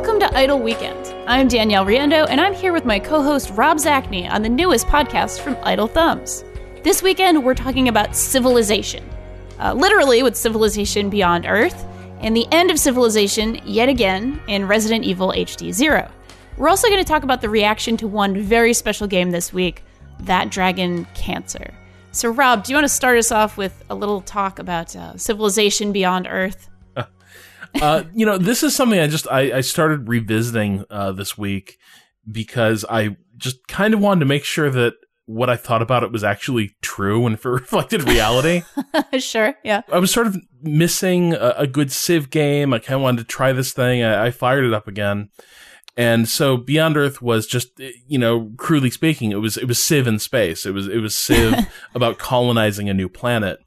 Welcome to Idle Weekend. I'm Danielle Riendeau, and I'm here with my co host Rob Zacny on the newest podcast from Idle Thumbs. This weekend, we're talking about civilization. Uh, literally, with Civilization Beyond Earth, and the end of civilization yet again in Resident Evil HD Zero. We're also going to talk about the reaction to one very special game this week That Dragon Cancer. So, Rob, do you want to start us off with a little talk about uh, Civilization Beyond Earth? Uh, you know, this is something I just I, I started revisiting uh, this week because I just kind of wanted to make sure that what I thought about it was actually true and for reflected reality. sure, yeah. I was sort of missing a, a good Civ game. I kind of wanted to try this thing. I, I fired it up again. And so Beyond Earth was just, you know, crudely speaking, it was it was Civ in space. It was it was Civ about colonizing a new planet.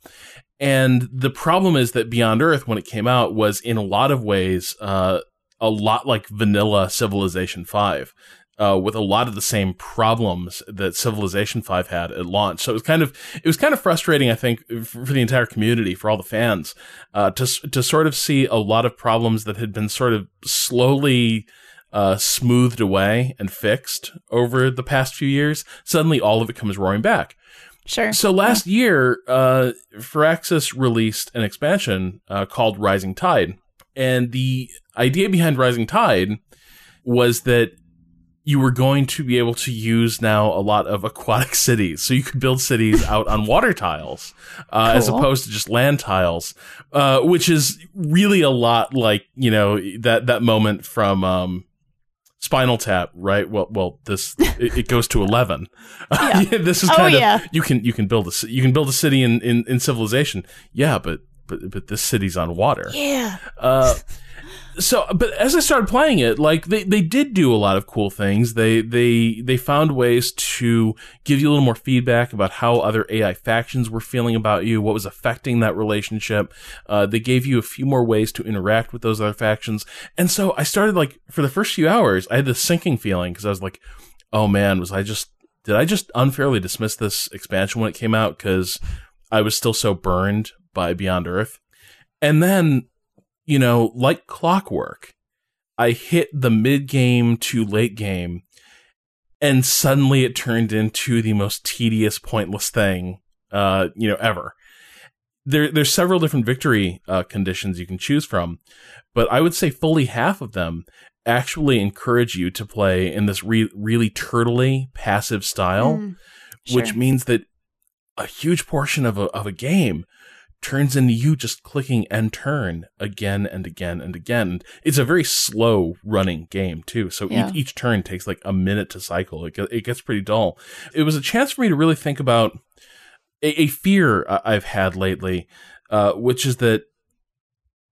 And the problem is that Beyond Earth, when it came out, was in a lot of ways uh, a lot like vanilla Civilization 5. Uh, with a lot of the same problems that Civilization Five had at launch, so it was kind of it was kind of frustrating, I think, for, the entire community, for all the fans, uh, to to sort of see a lot of problems that had been sort of slowly uh, smoothed away and fixed over the past few years. Suddenly, all of it comes roaring back. Sure. So last yeah. year, uh, Firaxis released an expansion uh, called Rising Tide, and the idea behind Rising Tide was that you were going to be able to use now a lot of aquatic cities. So you could build cities out on water tiles, uh, cool. as opposed to just land tiles, uh, which is really a lot like, you know, that, that moment from, um, Spinal Tap, right? Well, well, this it, it goes to eleven. Yeah. this is oh, kind oh, of yeah. you can you can build a you can build a city in, in in civilization. Yeah, but but but this city's on water. Yeah. Uh, so but as i started playing it like they, they did do a lot of cool things. They they they found ways to give you a little more feedback about how other ai factions were feeling about you what was affecting that relationship. Uh, they gave you a few more ways to interact with those other factions. And so i started like for the first few hours i had this sinking feeling because i was like oh man was i just did i just unfairly dismiss this expansion when it came out because i was still so burned by beyond earth? And then you know, like clockwork, I hit the mid game to late game, and suddenly it turned into the most tedious, pointless thing, uh, you know, ever. There, there's several different victory uh, conditions you can choose from, but I would say fully half of them actually encourage you to play in this re- really turtly, passive style, mm, sure. which means that a huge portion of a, of a game turns into you just clicking and turn again and again and again. It's a very slow running game too. So yeah. each, each turn takes like a minute to cycle. It, it gets pretty dull. It was a chance for me to really think about a, a fear I've had lately, uh, which is that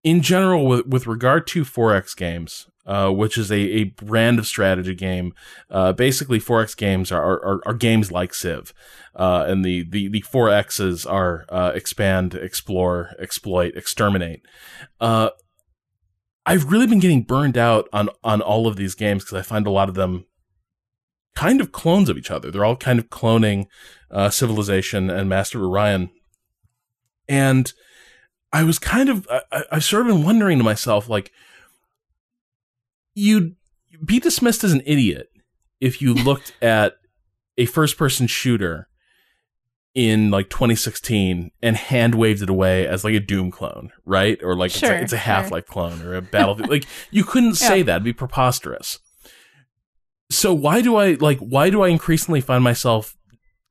in general, with, with regard to 4X games, uh, which is a, a brand of strategy game. Uh, basically, 4X games are, are, are games like Civ. Uh, and the, the, the 4Xs are uh, expand, explore, exploit, exterminate. Uh, I've really been getting burned out on, on all of these games because I find a lot of them kind of clones of each other. They're all kind of cloning Civilization and Master Orion. And I was kind of, I, I've sort of been wondering to myself, like, you'd be dismissed as an idiot if you looked at a first person shooter in like 2016 and hand waved it away as like a Doom clone, right? Or like sure, it's a, a Half Life sure. clone or a Battlefield. like you couldn't say yeah. that; It'd be preposterous. So why do I like? Why do I increasingly find myself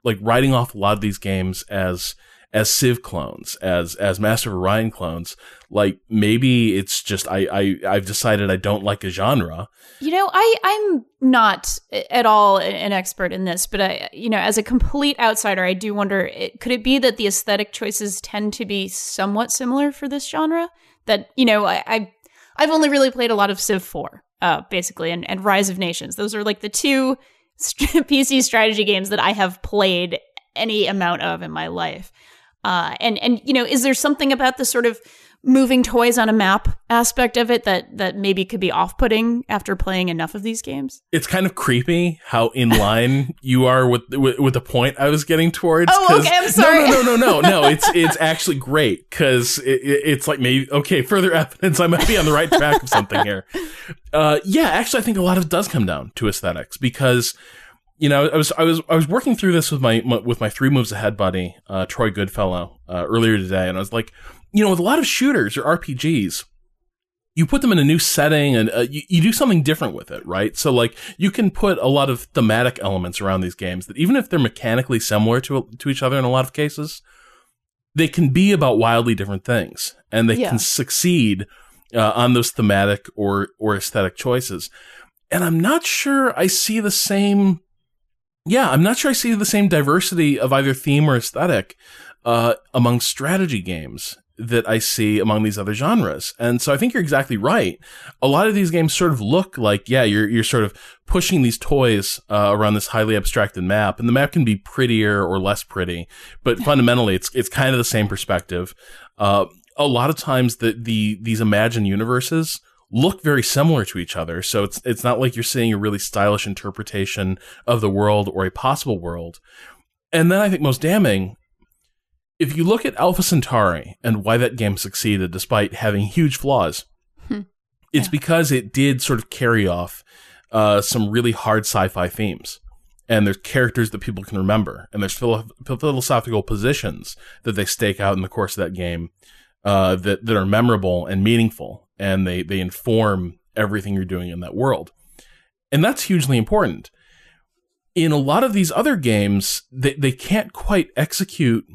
like writing off a lot of these games as as Civ clones, as as Master of Orion clones. Like maybe it's just I, I I've decided I don't like a genre. You know, I I'm not at all an expert in this, but I you know, as a complete outsider, I do wonder could it be that the aesthetic choices tend to be somewhat similar for this genre? That you know, I, I I've only really played a lot of Civ four, uh, basically, and and Rise of Nations. Those are like the two PC strategy games that I have played any amount of in my life. Uh, and and you know, is there something about the sort of moving toys on a map aspect of it that that maybe could be off-putting after playing enough of these games. It's kind of creepy how in line you are with, with, with the point I was getting towards. Oh, okay. I'm sorry. No, no, no, no, no. no it's it's actually great because it, it's like maybe okay. Further evidence I might be on the right track of something here. Uh, yeah, actually, I think a lot of it does come down to aesthetics because you know, I was I was I was working through this with my, my with my three moves ahead buddy, uh, Troy Goodfellow, uh, earlier today, and I was like, you know, with a lot of shooters or RPGs, you put them in a new setting and uh, you, you do something different with it, right? So like you can put a lot of thematic elements around these games that even if they're mechanically similar to to each other in a lot of cases, they can be about wildly different things and they yeah. can succeed uh, on those thematic or or aesthetic choices. And I'm not sure I see the same yeah, I'm not sure I see the same diversity of either theme or aesthetic uh, among strategy games that I see among these other genres. And so I think you're exactly right. A lot of these games sort of look like, yeah, you're, you're sort of pushing these toys uh, around this highly abstracted map and the map can be prettier or less pretty, but fundamentally it's, it's kind of the same perspective. Uh, a lot of times the, the, these imagined universes look very similar to each other. So it's, it's not like you're seeing a really stylish interpretation of the world or a possible world. And then I think most damning, if you look at Alpha Centauri and why that game succeeded despite having huge flaws, hmm. it's yeah. because it did sort of carry off uh, some really hard sci-fi themes. And there's characters that people can remember, and there's philo- philosophical positions that they stake out in the course of that game uh, that that are memorable and meaningful, and they they inform everything you're doing in that world, and that's hugely important. In a lot of these other games, they they can't quite execute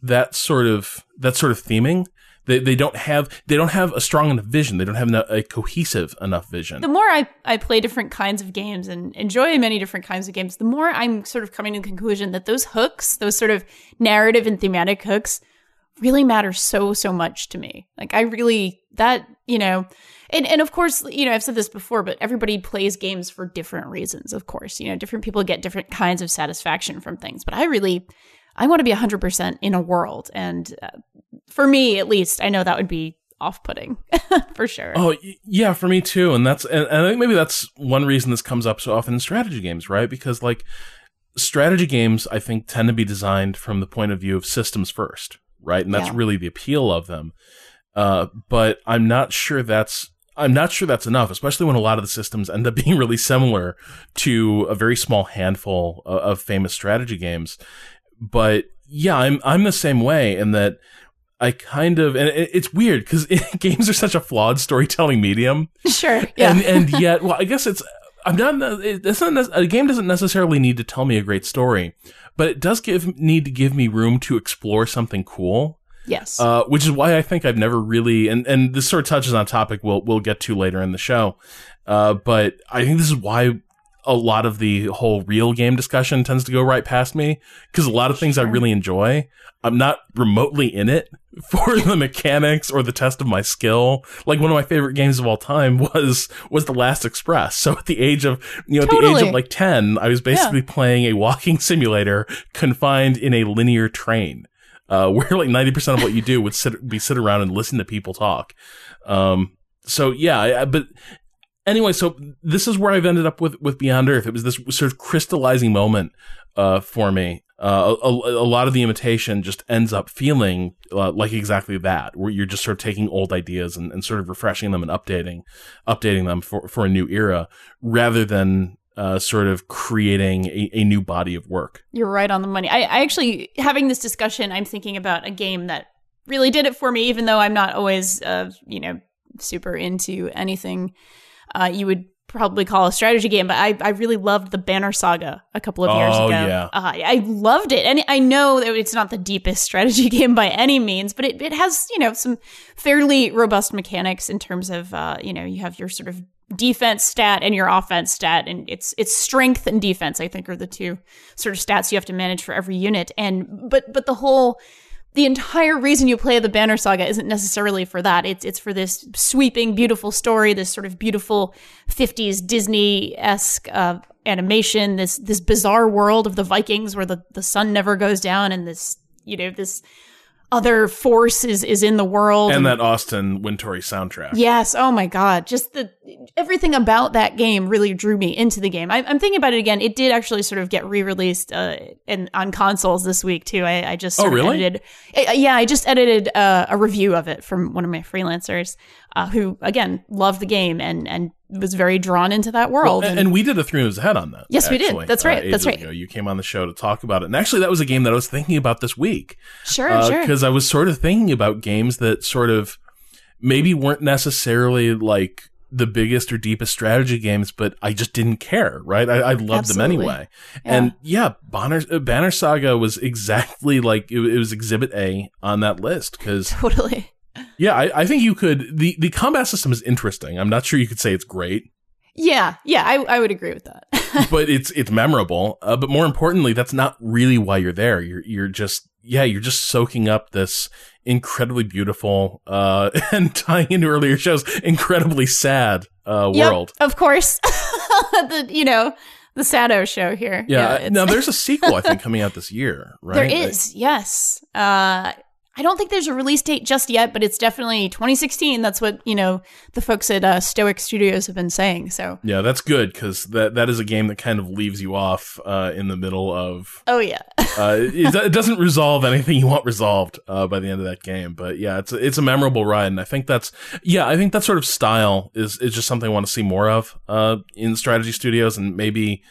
that sort of that sort of theming. They, they don't have they don't have a strong enough vision. They don't have a cohesive enough vision. The more I, I play different kinds of games and enjoy many different kinds of games the more i'm sort of coming to the conclusion that those hooks those sort of narrative and thematic hooks really matter so so much to me like i really that you know and and of course you know i've said this before but everybody plays games for different reasons of course you know different people get different kinds of satisfaction from things but i really I want to be 100% in a world. And uh, for me, at least, I know that would be off putting for sure. Oh, yeah, for me too. And that's, and, and I think maybe that's one reason this comes up so often in strategy games, right? Because like strategy games, I think tend to be designed from the point of view of systems first, right? And that's yeah. really the appeal of them. Uh, but I'm not sure that's I'm not sure that's enough, especially when a lot of the systems end up being really similar to a very small handful of, of famous strategy games but yeah, I'm I'm the same way in that I kind of and it's weird because games are such a flawed storytelling medium. Sure. Yeah. And and yet, well, I guess it's I'm not. It's not a game doesn't necessarily need to tell me a great story, but it does give need to give me room to explore something cool. Yes. Uh, which is why I think I've never really and and this sort of touches on a topic we'll we'll get to later in the show. Uh, but I think this is why a lot of the whole real game discussion tends to go right past me because a lot of things. I really enjoy, I'm not remotely in it for the mechanics or the test of my skill. Like one of my favorite games of all time was was The Last Express. So at the age of you know totally. at the age of like 10, I was basically yeah. playing a walking simulator confined in a linear train. Uh, where like 90% of what you do would sit, be sit around and listen to people talk. Um, so yeah, I, but anyway, so this is where I've ended up with with Beyond Earth. It was this sort of crystallizing moment uh, for me. Uh, a, a, lot of the imitation just ends up feeling uh, like exactly that, where you're just sort of taking old ideas and, and sort of refreshing them and updating, updating them for, for a new era, rather than uh, sort of creating a, a, new body of work. You're right on the money. I, I actually having this discussion. I'm thinking about a game that really did it for me, even though I'm not always, uh, you know, super into anything uh, you would probably call a strategy game, but I, I really loved the Banner Saga a couple of years oh, ago. Yeah. Uh, I loved it. And I know that it's not the deepest strategy game by any means, but it, it has, you know, some fairly robust mechanics in terms of, uh, you know, you have your sort of defense stat and your offense stat and it's it's strength and defense I think are the two sort of stats you have to manage for every unit and but but the whole the entire reason you play the Banner Saga isn't necessarily for that. It's it's for this sweeping, beautiful story, this sort of beautiful '50s Disney esque uh, animation, this this bizarre world of the Vikings where the the sun never goes down, and this you know this other force is, is in the world. And that Austin Wintory soundtrack. Yes. Oh my God. Just the everything about that game really drew me into the game. I, am thinking about it again. It did actually sort of get re-released uh, in, on consoles this week too. I, I just oh really edited, yeah, I just edited uh, a review of it from one of my freelancers uh, who again loved the game and and was very drawn into that world. Well, and, and, we did a three moves ahead on that. Yes, actually, we did. That's right. Uh, That's right. Ago. You came on the show to talk about it, and actually, that was a game that I was thinking about this week. Sure, uh, sure. Because I was sort of thinking about games that sort of maybe weren't necessarily like the biggest or deepest strategy games, but I just didn't care, right? I, I loved them anyway. Yeah. And yeah, Banner, uh, Banner Saga was exactly like it, it was Exhibit A on that list because totally. Yeah, I, I, think you could. the The combat system is interesting. I'm not sure you could say it's great. Yeah, yeah, I, I would agree with that. but it's it's memorable. Uh, but more importantly, that's not really why you're there. You're you're just yeah, you're just soaking up this incredibly beautiful uh, and tying into earlier shows, incredibly sad uh, yep, world. Of course, the you know the Sado show here. Yeah. yeah now there's a sequel I think coming out this year, right? There is, yes. Uh, I don't think there's a release date just yet, but it's definitely 2016. That's what you know the folks at uh, Stoic Studios have been saying. So yeah, that's good because that that is a game that kind of leaves you off uh, in the middle of. Oh yeah. uh, it, it, doesn't resolve anything you want resolved uh, by the end of that game, but yeah, it's a, it's a memorable ride, and I think that's yeah, I think that sort of style is is just something I want to see more of uh, in strategy studios, and maybe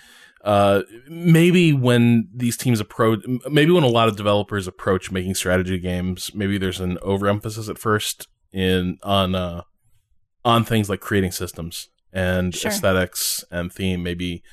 uh, maybe when these teams approach, maybe when a lot of developers approach making strategy games, maybe there's an overemphasis at first in on uh, on things like creating systems and sure. aesthetics and theme. Maybe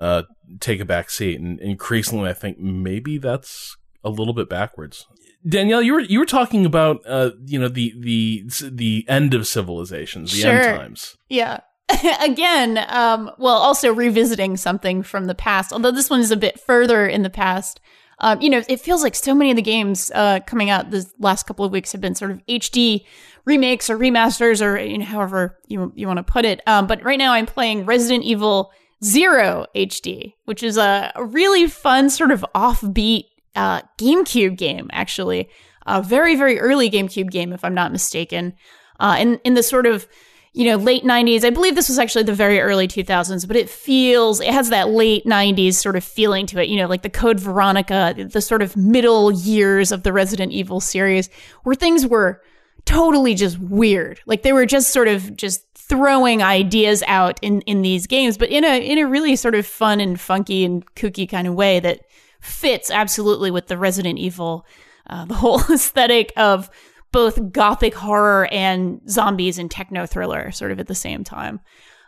uh, take a back seat, and increasingly, I think maybe that's a little bit backwards. Danielle, you were you were talking about uh, you know the the the end of civilizations, the sure. end times. Yeah. again, um, well, also revisiting something from the past, although this one is a bit further in the past. Um, you know, it feels like so many of the games uh, coming out the last couple of weeks have been sort of HD remakes or remasters or you know, however you you want to put it. Um, but right now, I'm playing Resident Evil Zero HD, which is a, really fun sort of offbeat uh, GameCube game, actually, a very very early GameCube game, if I'm not mistaken. Uh, in in the sort of you know, late 90s. I believe this was actually the very early 2000s, but it feels, it has that late 90s sort of feeling to it, you know, like the Code Veronica, the sort of middle years of the Resident Evil series, where things were totally just weird. Like they were just sort of just throwing ideas out in, in these games, but in a, in a really sort of fun and funky and kooky kind of way that fits absolutely with the Resident Evil, uh, the whole aesthetic of both gothic horror and zombies and techno thriller sort of at the same time.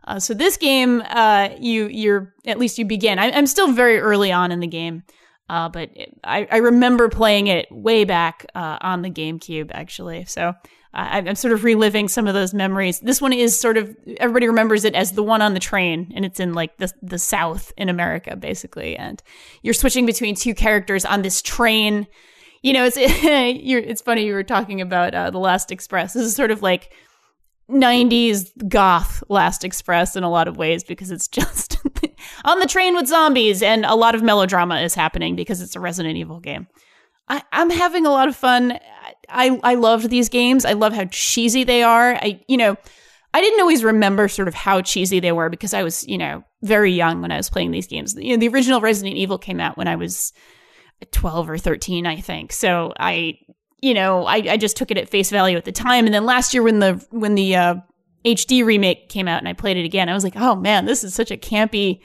Uh, so this game, uh, you you're at least you begin. I, am still very early on in the game, uh, but it, I, I, remember playing it way back uh, on the GameCube actually. So uh, I'm sort of reliving some of those memories. This one is sort of everybody remembers it as the one on the train, and it's in like the the South in America basically, and you're switching between two characters on this train you know, it's it's funny you were talking about uh, the Last Express. This is sort of like 90s goth Last Express in a lot of ways because it's just on the train with zombies and a lot of melodrama is happening because it's a Resident Evil game. I, am having a lot of fun. I I loved these games. I love how cheesy they are. I you know. I didn't always remember sort of how cheesy they were because I was, you know, very young when I was playing these games. You know, the original Resident Evil came out when I was 12 or 13, I think. So I, you know, I, I just took it at face value at the time. And then last year when the, when the, uh, HD remake came out and I played it again, I was like, oh man, this is such a campy,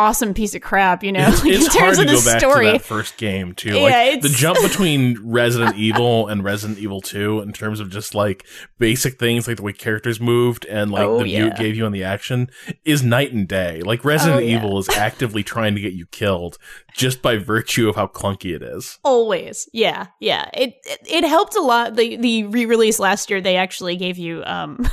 awesome piece of crap, you know. It's, like, it's hard to go back story. to that first game too. Yeah, like the jump between Resident Evil and Resident Evil 2 in terms of just like basic things like the way characters moved and like oh, the view yeah. it gave you on the action is night and day. Like Resident oh, yeah. Evil is actively trying to get you killed just by virtue of how clunky it is. Always. Yeah. Yeah. It it, it helped a lot. The the re-release last year they actually gave you um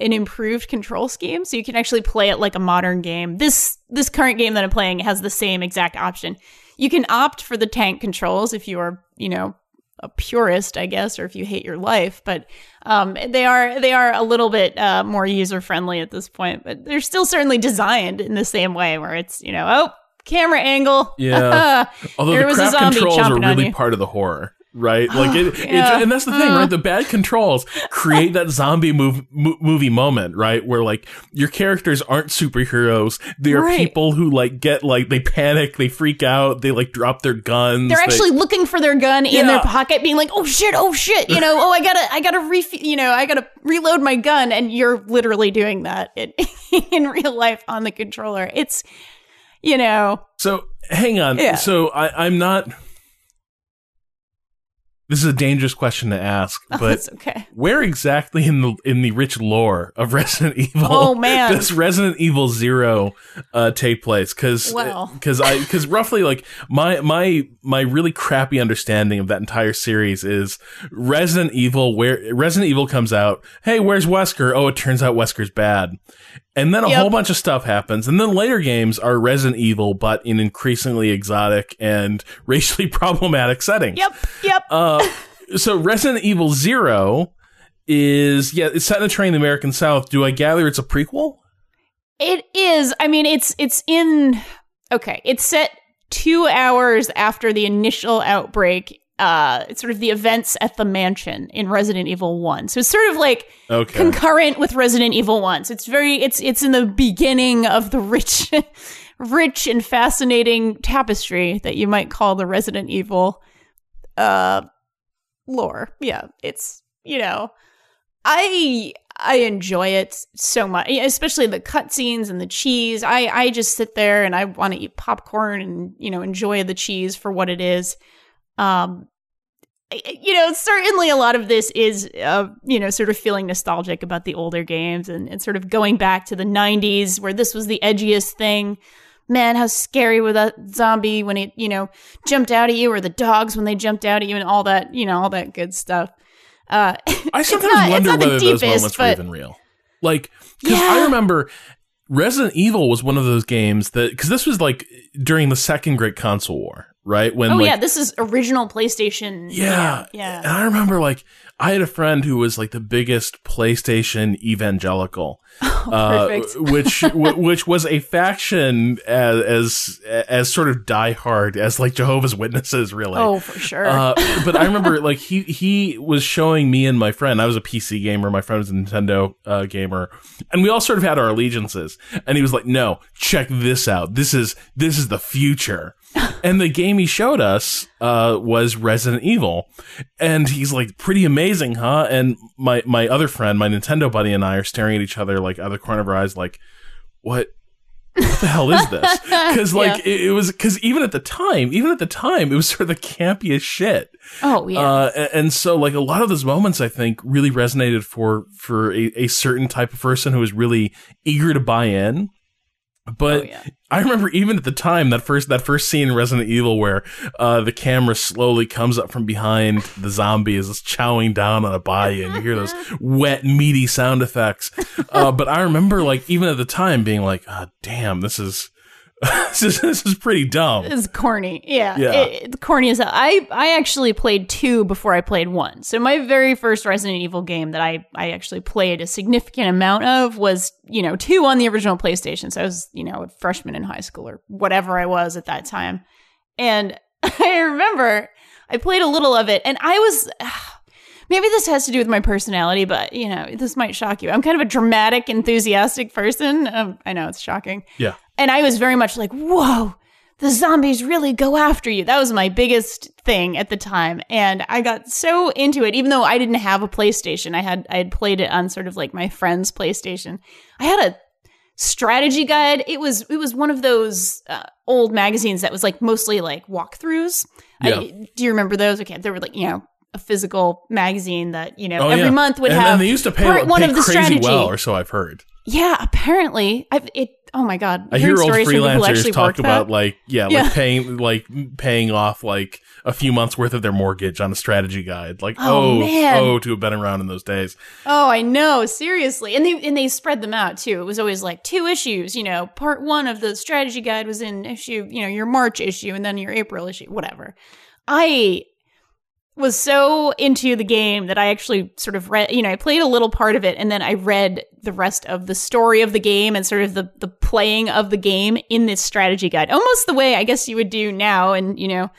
an improved control scheme so you can actually play it like a modern game. This this current game that I'm playing has the same exact option. You can opt for the tank controls if you are, you know, a purist, I guess, or if you hate your life, but um, they are they are a little bit uh, more user friendly at this point. But they're still certainly designed in the same way, where it's you know, oh, camera angle. Yeah. Although there the craft controls are really part of the horror. Right? Like it, yeah. it, and that's the thing, right? The bad controls create that zombie move, mo- movie moment, right? Where like your characters aren't superheroes; they are Right. people who like get like they panic, they freak out, they like drop their guns. They're they- actually looking for their gun in their pocket, being like, "Oh shit! Oh shit! You know, oh I gotta, I gotta re, you know, I gotta reload my gun." And you're literally doing that in, in real life on the controller. It's, you know, So hang on. Yeah. So I, I'm not. This is a dangerous question to ask, but that's okay. where exactly in the in the rich lore of Resident Evil Oh, man. does Resident Evil Zero uh, take place? Because because I because roughly like my my my really crappy understanding of that entire series is Resident Evil where Resident Evil comes out. Hey, where's Wesker? Oh, it turns out Wesker's bad. And then a Yep. whole bunch of stuff happens. And then later games are Resident Evil, but in increasingly exotic and racially problematic settings. Yep, yep. Uh, so Resident Evil Zero is yeah, it's set in a train in the American South. Do I gather it's a prequel? It is. I mean, it's it's in. Okay, it's set two hours after the initial outbreak. Uh, it's sort of the events at the mansion in Resident Evil One. So it's sort of like Okay. concurrent with Resident Evil One. So it's very. It's it's in the beginning of the rich, rich and fascinating tapestry that you might call the Resident Evil, uh, lore. Yeah, it's you know, I I enjoy it so much, especially the cutscenes and the cheese. I I just sit there and I want to eat popcorn and you know enjoy the cheese for what it is. Um, you know, certainly a lot of this is uh, you know sort of feeling nostalgic about the older games and, and sort of going back to the '90s where this was the edgiest thing. Man, how scary was that zombie when it you know jumped out at you, or the dogs when they jumped out at you, and all that you know all that good stuff. Uh, I sometimes not- wonder whether those deepest, moments were even real. Like, because Yeah. I remember Resident Evil was one of those games that because this was like during the second Great Console War, right? When oh like, yeah, this is original PlayStation. Yeah, yeah. And I remember like I had a friend who was like the biggest PlayStation evangelical, uh, which w- which was a faction as, as as sort of diehard as like Jehovah's Witnesses, really. Oh, for sure. Uh, but I remember like he he was showing me and my friend. I was a PC gamer. My friend was a Nintendo uh, gamer, and we all sort of had our allegiances. And he was like, "No, check this out. This is this is the future." And the game he showed us uh, was Resident Evil, and he's like, "Pretty amazing, huh?" And my my other friend, my Nintendo buddy, and I are staring at each other like out of the corner of our eyes, like, "What?" what the hell is this? Because like it, it was because even at the time, even at the time, it was sort of the campiest shit. oh yeah. Uh, a- and so like a lot of those moments, I think, really resonated for for a, a certain type of person who was really eager to buy in. But Oh, yeah. I remember even at the time that first that first scene in Resident Evil where uh, the camera slowly comes up from behind the zombie as it's chowing down on a body, and you hear those wet, meaty sound effects. Uh, but I remember like even at the time being like, "Ah, damn, this is this is this is pretty dumb." It's corny. Yeah. Yeah. It, it's corny as hell. I, I actually played two before I played one. So my very first Resident Evil game that I, I actually played a significant amount of was, you know, two on the original PlayStation. So I was, you know, a freshman in high school or whatever I was at that time. And I remember I played a little of it and I was maybe this has to do with my personality, but you know, this might shock you. I'm kind of a dramatic, enthusiastic person. Um, I know it's shocking. Yeah. And I was very much like, whoa, the zombies really go after you. That was my biggest thing at the time. And I got so into it, even though I didn't have a PlayStation. I had I had played it on sort of like my friend's PlayStation. I had a strategy guide. It was it was one of those uh, old magazines that was like mostly like walkthroughs. Yeah. I, do you remember those? Okay, there were like, you know, a physical magazine that, you know, Oh, every yeah. month would and, have and they used to pay, part one pay of the crazy strategy. well, or so I've heard. Yeah, apparently. I've it oh my god. I hear old stories from people who freelancers talk about that. like yeah, Yeah. like paying like paying off like a few months worth of their mortgage on a strategy guide. Like Oh, oh man. oh to have been around in those days. Oh, I know, seriously. And they and they spread them out too. It was always like two issues, you know, part 1 of the strategy guide was in issue, you know, your March issue and then your April issue, whatever. I was so into the game that I actually sort of read, you know, I played a little part of it and then I read the rest of the story of the game and sort of the the playing of the game in this strategy guide. Almost the way I guess you would do now and, you know,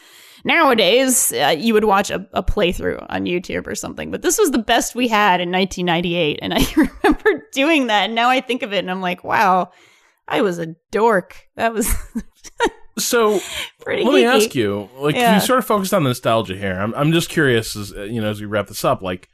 nowadays uh, you would watch a, a, playthrough on YouTube or something. But this was the best we had in 1998, and I remember doing that. And now I think of it, and I'm like, wow, I was a dork. That was. so Pretty let geeky. me ask you like Yeah. you sort of focused on the nostalgia here i'm, I'm just curious as you know as we wrap this up like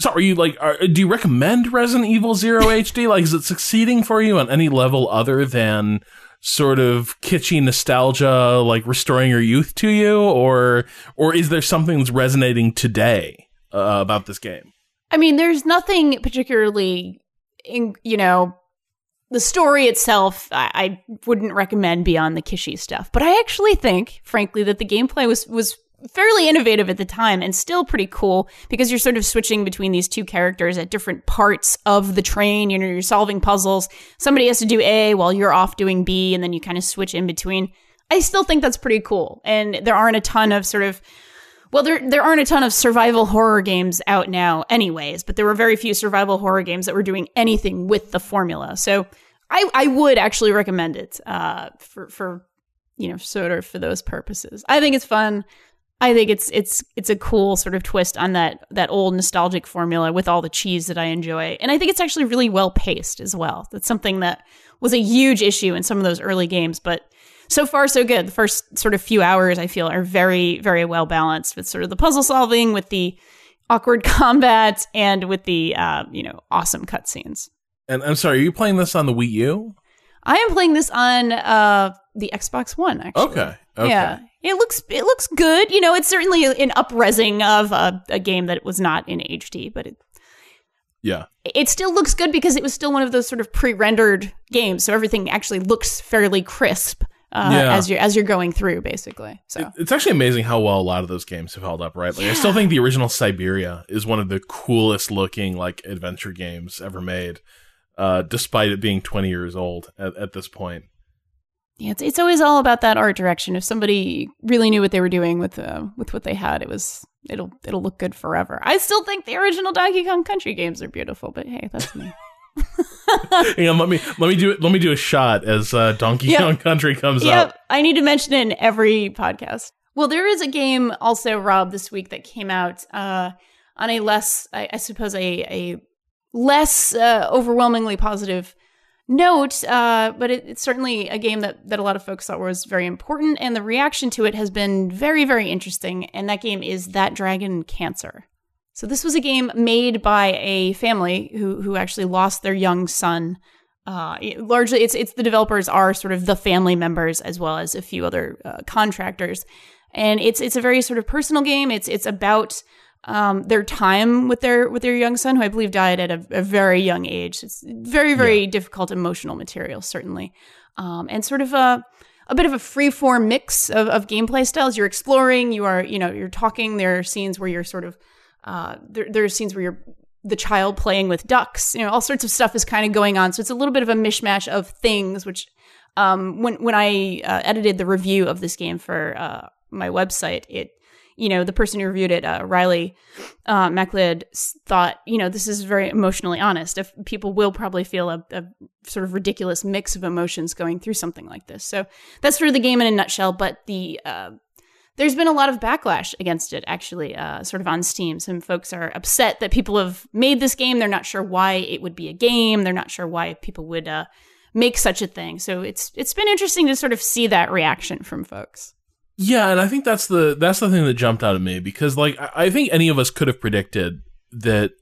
so are you like are, do you recommend resident evil 0 hd like is it succeeding for you on any level other than sort of kitschy nostalgia like restoring your youth to you or or is there something that's resonating today uh, about this game I mean, there's nothing particularly, in, you know, the story itself. I, I wouldn't recommend beyond the kishy stuff, but I actually think, frankly, that the gameplay was was fairly innovative at the time and still pretty cool because you're sort of switching between these two characters at different parts of the train. You know, you're solving puzzles. Somebody has to do A while you're off doing B, and then you kind of switch in between. I still think that's pretty cool, and there aren't a ton of sort of well, there there aren't a ton of survival horror games out now, anyways. But there were very few survival horror games that were doing anything with the formula. So I I would actually recommend it uh, for for you know sort of for those purposes. I think it's fun. I think it's it's it's a cool sort of twist on that that old nostalgic formula with all the cheese that I enjoy, and I think it's actually really well paced as well. That's something that was a huge issue in some of those early games, but so far so good. The first sort of few hours I feel are very very well balanced with sort of the puzzle solving, with the awkward combat, and with the uh, you know awesome cutscenes. and i'm sorry are you playing this on the wii u I am playing this on uh, the Xbox One. Actually, okay okay Yeah, it looks it looks good. You know, it's certainly an upresing of a, a game that was not in HD, but it yeah it still looks good because it was still one of those sort of pre-rendered games, so everything actually looks fairly crisp uh, Yeah. as you're as you're going through, basically. So It's actually amazing how well a lot of those games have held up, right? Like I still think the original Syberia is one of the coolest looking like adventure games ever made, uh, despite it being 20 years old at, at this point. yeah, it's it's always all about that art direction. If somebody really knew what they were doing with uh, with what they had, it was it'll it'll look good forever. I still think the original Donkey Kong Country games are beautiful, but hey, that's me. Hang on, let me let me do it. Let me do a shot as uh, Donkey Yep. Kong Country comes Yep, up. I need to mention it in every podcast. Well, there is a game also, Rob, this week that came out uh, on a less, I, I suppose, a a less uh, overwhelmingly positive note, uh, but it, it's certainly a game that that a lot of folks thought was very important, and the reaction to it has been very, very interesting. And that game is That Dragon Cancer. So this was a game made by a family who who actually lost their young son. Uh, it- largely, it's it's the developers are sort of the family members as well as a few other uh, contractors, and it's it's a very sort of personal game. It's it's about um, their time with their with their young son, who I believe died at a, a very young age. It's very very difficult emotional material, certainly, um, and sort of a a bit of a free form mix of, of gameplay styles. You're exploring, you are you know you're talking. There are scenes where you're sort of uh, there, there are scenes where you're the child playing with ducks. You know, all sorts of stuff is kind of going on. So it's a little bit of a mishmash of things. Which, um, when when I uh, edited the review of this game for uh, my website, it you know the person who reviewed it, uh, Riley uh, MacLeod, thought you know this is very emotionally honest. If people will probably feel a, a sort of ridiculous mix of emotions going through something like this. So that's sort of the game in a nutshell. But the uh, there's been a lot of backlash against it actually uh, sort of on steam. Some folks are upset that people have made this game. They're not sure why it would be a game. They're not sure why people would uh, make such a thing. So it's it's been interesting to sort of see that reaction from folks. Yeah, and I think that's the that's the thing that jumped out at me because like I, I think any of us could have predicted that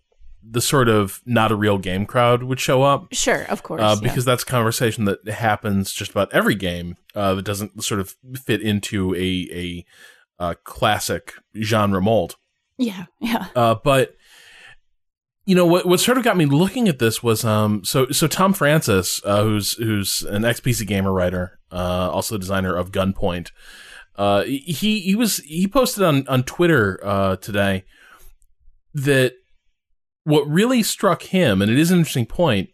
the sort of not a real game crowd would show up. sure of course uh, yeah. because that's a conversation that happens just about every game uh, that doesn't sort of fit into a a uh, classic genre mold. yeah yeah Uh, but you know what? What sort of got me looking at this was um. So so Tom Francis, uh, who's who's an ex PC gamer writer, uh, also designer of Gunpoint. Uh, he he was he posted on on Twitter uh today that what really struck him, and it is an interesting point,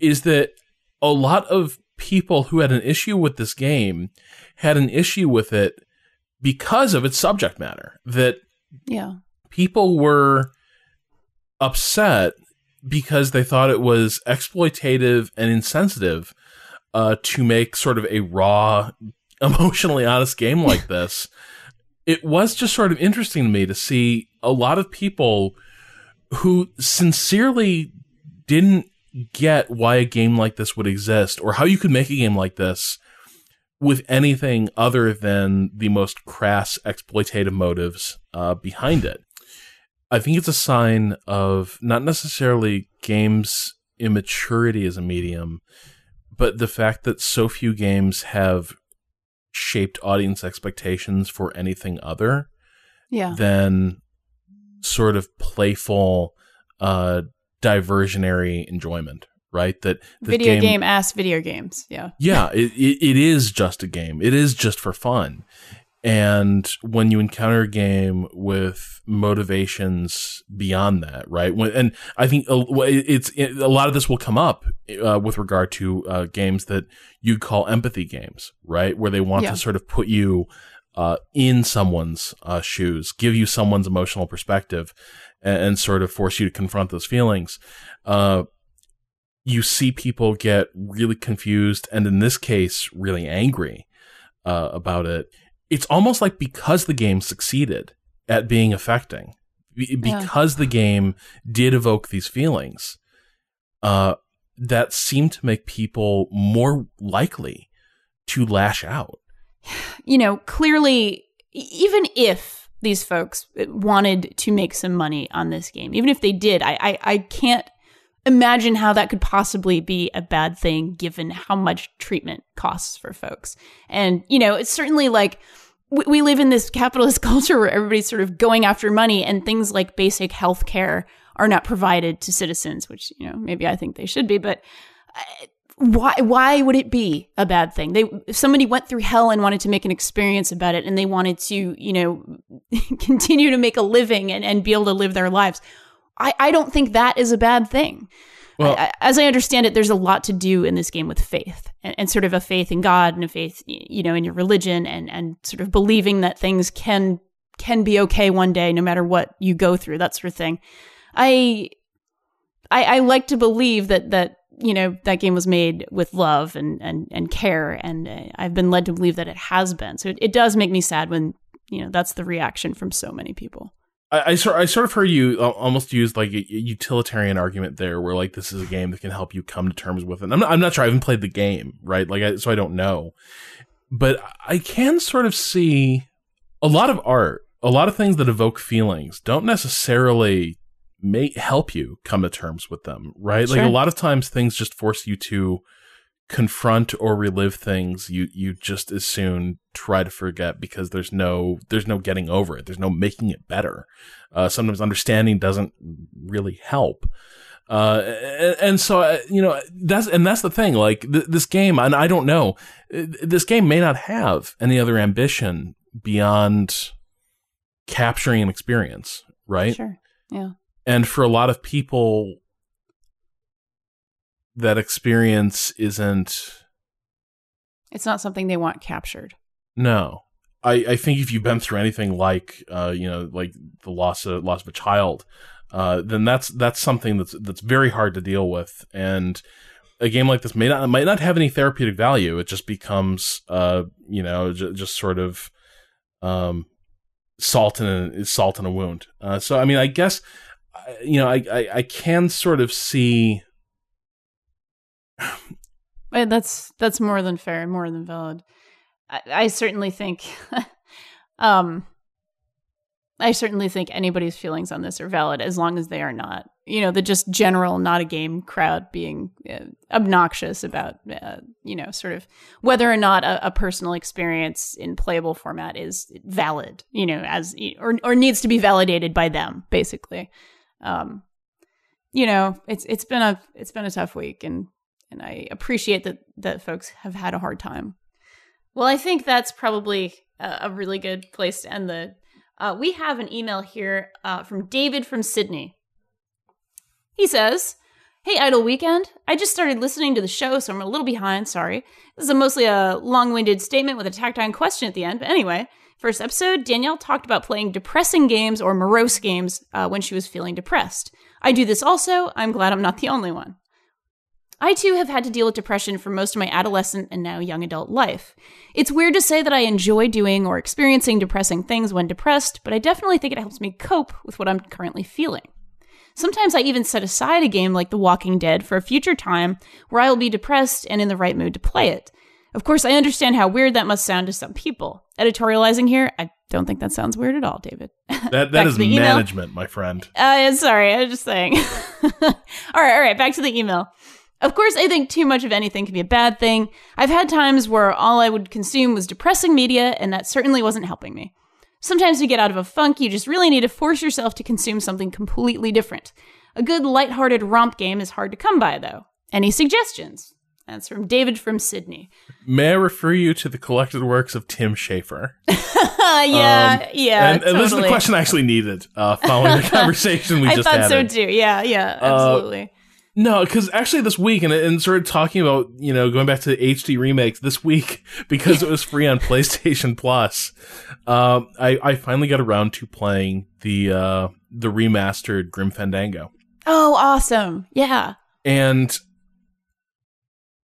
is that a lot of people who had an issue with this game had an issue with it because of its subject matter. That yeah people were upset because they thought it was exploitative and insensitive uh, to make sort of a raw emotionally honest game like this, it was just sort of interesting to me to see a lot of people who sincerely didn't get why a game like this would exist or how you could make a game like this with anything other than the most crass exploitative motives uh, behind it. I think it's a sign of not necessarily games' immaturity as a medium, but the fact that so few games have shaped audience expectations for anything other yeah. than sort of playful, uh, diversionary enjoyment right? That video game, game ass video games. Yeah. Yeah. It, it, it is just a game. It is just for fun. And when you encounter a game with motivations beyond that, right? When, and I think it's it, a lot of this will come up uh, with regard to uh, games that you'd call empathy games, right? Where they want yeah. to sort of put you uh, in someone's uh, shoes, give you someone's emotional perspective, and, and, sort of force you to confront those feelings. Uh, you see people get really confused and in this case really angry uh, about it it's almost like because the game succeeded at being affecting because yeah. the game did evoke these feelings uh, that seemed to make people more likely to lash out you know clearly even if these folks wanted to make some money on this game even if they did i, I, I can't imagine how that could possibly be a bad thing given how much treatment costs for folks. And, you know, it's certainly like we, live in this capitalist culture where everybody's sort of going after money and things like basic health care are not provided to citizens, which, you know, maybe I think they should be, but uh, why why would it be a bad thing? They if somebody went through hell and wanted to make an experience about it and they wanted to, you know, continue to make a living and, and be able to live their lives I, I don't think that is a bad thing. Well, I, as I understand it, there's a lot to do in this game with faith and, and, sort of a faith in God and a faith, you know, in your religion and, and sort of believing that things can, can be okay one day, no matter what you go through, that sort of thing. I, I, I like to believe that, that, you know, that game was made with love and, and, and care. And uh, I've been led to believe that it has been. So it, it does make me sad when, you know, that's the reaction from so many people. I, I, sort I sort of heard you almost use like a utilitarian argument there, where like this is a game that can help you come to terms with it. I'm not, I'm not sure. I haven't played the game, right? Like, I, so I don't know, but I can sort of see a lot of art, a lot of things that evoke feelings, don't necessarily may help you come to terms with them, right? Sure. Like a lot of times, things just force you to confront or relive things you you just as soon try to forget because there's no there's no getting over it. There's no making it better. Uh, sometimes understanding doesn't really help. Uh, and, and, so uh, you know that's and that's the thing like th- this game and I don't know this game may not have any other ambition beyond capturing an experience right? Sure. Yeah and for a lot of people that experience isn't it's not something they want captured. No. I i think if you've been through anything like uh you know like the loss of loss of a child uh then that's that's something that's that's very hard to deal with. And a game like this may not might not have any therapeutic value. It just becomes uh you know j- just sort of um salt in a salt in a wound. Uh so i mean i guess you know I, I i can sort of see that's that's more than fair and more than valid. I, I certainly think, um, I certainly think anybody's feelings on this are valid as long as they are not, you know, the just general not a game crowd being uh, obnoxious about, uh, you know, sort of whether or not a, a, personal experience in playable format is valid, you know, as or or needs to be validated by them, basically. Um, you know, it's it's been a it's been a tough week, and and I appreciate that that folks have had a hard time. Well, I think that's probably a, a really good place to end the. Uh, we have an email here uh, from David from Sydney. He says, Hey, Idle Weekend. I just started listening to the show, so I'm a little behind. Sorry. This is a mostly a long winded statement with a on question at the end. But anyway, first episode, Danielle talked about playing depressing games or morose games uh, when she was feeling depressed. I do this also. I'm glad I'm not the only one. I too have had to deal with depression for most of my adolescent and now young adult life. It's weird to say that I enjoy doing or experiencing depressing things when depressed, but I definitely think it helps me cope with what I'm currently feeling. Sometimes I even set aside a game like The Walking Dead for a future time where I will be depressed and in the right mood to play it. Of course, I understand how weird that must sound to some people. Editorializing here, I don't think that sounds weird at all, David. That that is management, my friend. Uh, sorry, I was just saying. all right, all right, back to the email. Of course, I think too much of anything can be a bad thing. I've had times where all I would consume was depressing media, and that certainly wasn't helping me. Sometimes to get out of a funk, you just really need to force yourself to consume something completely different. A good light-hearted romp game is hard to come by, though. Any suggestions? That's from David from Sydney. May I refer you to the collected works of Tim Schafer? yeah, um, yeah. And, totally. and, this is the question I actually needed uh, following the conversation we I just had. I thought so too. Yeah, yeah, uh, absolutely. Uh, no, because actually this week, and, and sort of talking about, you know, going back to the HD remakes this week, because it was free on PlayStation Plus, um, I, I finally got around to playing the, uh, the remastered Grim Fandango. Oh, awesome. Yeah. And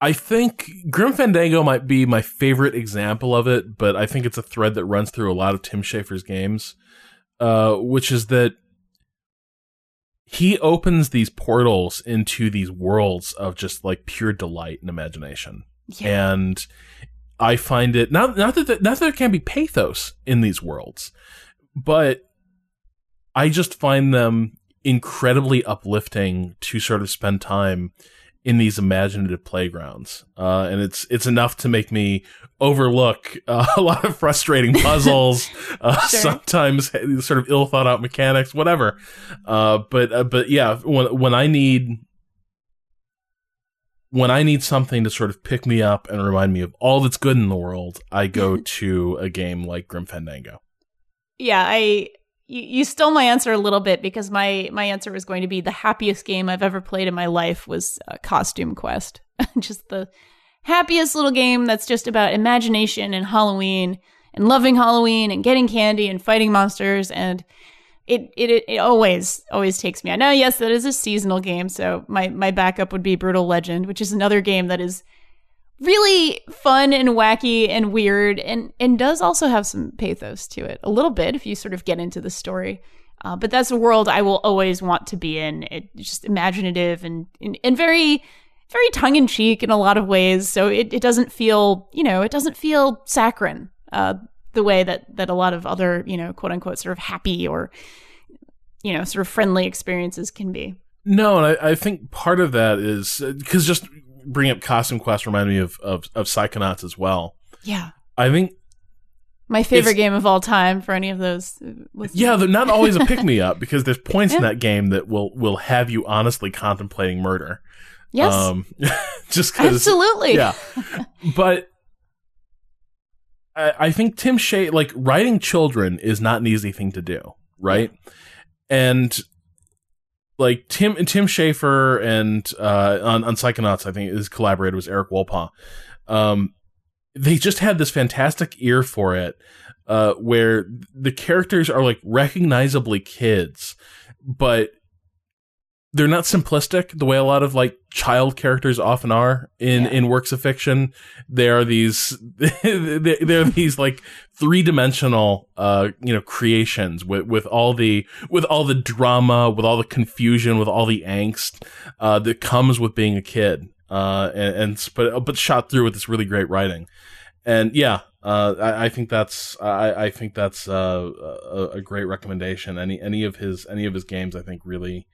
I think Grim Fandango might be my favorite example of it, but I think it's a thread that runs through a lot of Tim Schafer's games, uh, which is that he opens these portals into these worlds of just like pure delight and imagination. Yeah. And I find it not not that not that there can be pathos in these worlds, but I just find them incredibly uplifting to sort of spend time in these imaginative playgrounds, uh, and it's it's enough to make me overlook uh, a lot of frustrating puzzles, uh, sure. sometimes sort of ill thought out mechanics, whatever. Uh, but uh, but yeah, when when I need when I need something to sort of pick me up and remind me of all that's good in the world, I go to a game like Grim Fandango. Yeah, I you, you stole my answer a little bit because my my answer was going to be the happiest game I've ever played in my life was uh, Costume Quest. just the happiest little game that's just about imagination and Halloween and loving Halloween and getting candy and fighting monsters and it it it always always takes me out. Now, yes, that is a seasonal game, so my my backup would be Brutal Legend, which is another game that is really fun and wacky and weird and and does also have some pathos to it a little bit if you sort of get into the story. Uh, but that's a world i will always want to be in. It's just imaginative and, and, and very very tongue-in-cheek in a lot of ways. So it, it doesn't feel you know it doesn't feel saccharine uh, the way that that a lot of other you know quote unquote sort of happy or you know sort of friendly experiences can be. No, and I, I think part of that is because just bring up Costume Quest remind me of, of, of Psychonauts as well. Yeah. I think my favorite game of all time for any of those. Listeners. Yeah, they're not always a pick me up because there's points yeah. in that game that will will have you honestly contemplating murder. Yes. Um, just cause, absolutely. Yeah, but I, I think Tim Shea like writing children is not an easy thing to do, right? And like Tim and Tim Schafer and uh, on on Psychonauts, I think his collaborator was Erik Wolpaw. Um, they just had this fantastic ear for it, uh, where the characters are like recognizably kids, but they're not simplistic the way a lot of like child characters often are in yeah. in works of fiction. They are these they're these like three dimensional uh you know creations with with all the with all the drama, with all the confusion, with all the angst uh that comes with being a kid. Uh and, and but but shot through with this really great writing. And yeah, uh, I, I, think that's I, I think that's uh, a, a, great recommendation. Any any of his any of his games, I think really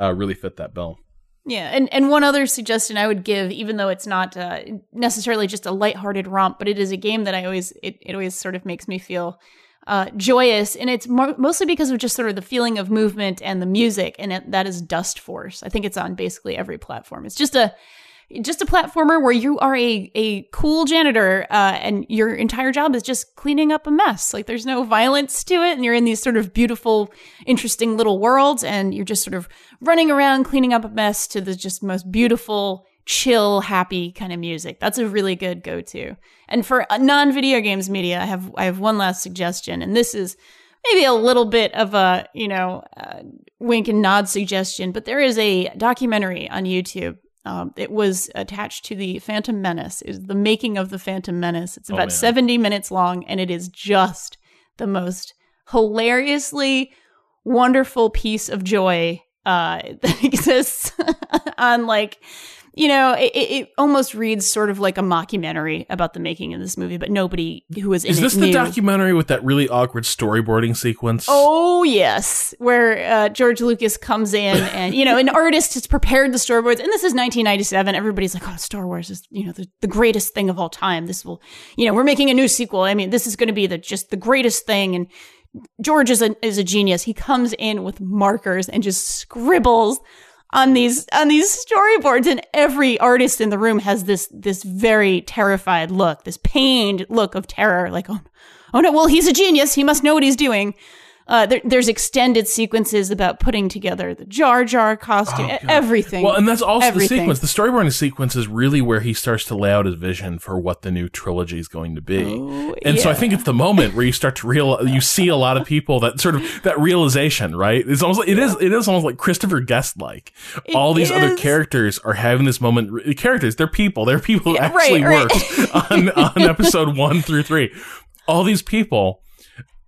uh, really fit that bill. Yeah, and and one other suggestion I would give, even though it's not uh, necessarily just a lighthearted romp, but it is a game that I always it, it always sort of makes me feel uh, joyous, and it's mo- mostly because of just sort of the feeling of movement and the music, and it, that is Dustforce. I think it's on basically every platform. It's just a just a platformer where you are a a cool janitor uh, and your entire job is just cleaning up a mess. Like there's no violence to it, and you're in these sort of beautiful, interesting little worlds, and you're just sort of running around cleaning up a mess to the just most beautiful, chill, happy kind of music. That's a really good go to. And for non video games media, I have I have one last suggestion, and this is maybe a little bit of a you know uh, wink and nod suggestion, but there is a documentary on YouTube Um, it was attached to the Phantom Menace. It was the making of the Phantom Menace. It's about man. 70 minutes long, and it is just the most hilariously wonderful piece of joy uh, that exists on like you know it, it almost reads sort of like a mockumentary about the making of this movie but nobody who was in Is this the knew. documentary with that really awkward storyboarding sequence? Oh yes, where uh, George Lucas comes in and you know an artist has prepared the storyboards, and this is 1997. Everybody's like, "Oh, Star Wars is you know the, the greatest thing of all time. This will, you know, we're making a new sequel. I mean, this is going to be the just the greatest thing." And George is a is a genius. He comes in with markers and just scribbles on these on these storyboards and every artist in the room has this this very terrified look this pained look of terror like oh oh no well he's a genius he must know what he's doing uh, there, there's extended sequences about putting together the Jar Jar costume, e- everything. Well, and that's also Everything. the sequence. The storyboarding sequence is really where he starts to lay out his vision for what the new trilogy is going to be. Oh, and so I think it's the moment where you start to real, you see a lot of people that sort of that realization, right? It's almost like, it is it is almost like Christopher Guest like. All these other characters are having this moment. The characters, they're people. They're people who Yeah, actually right, worked on on episode one through three. All these people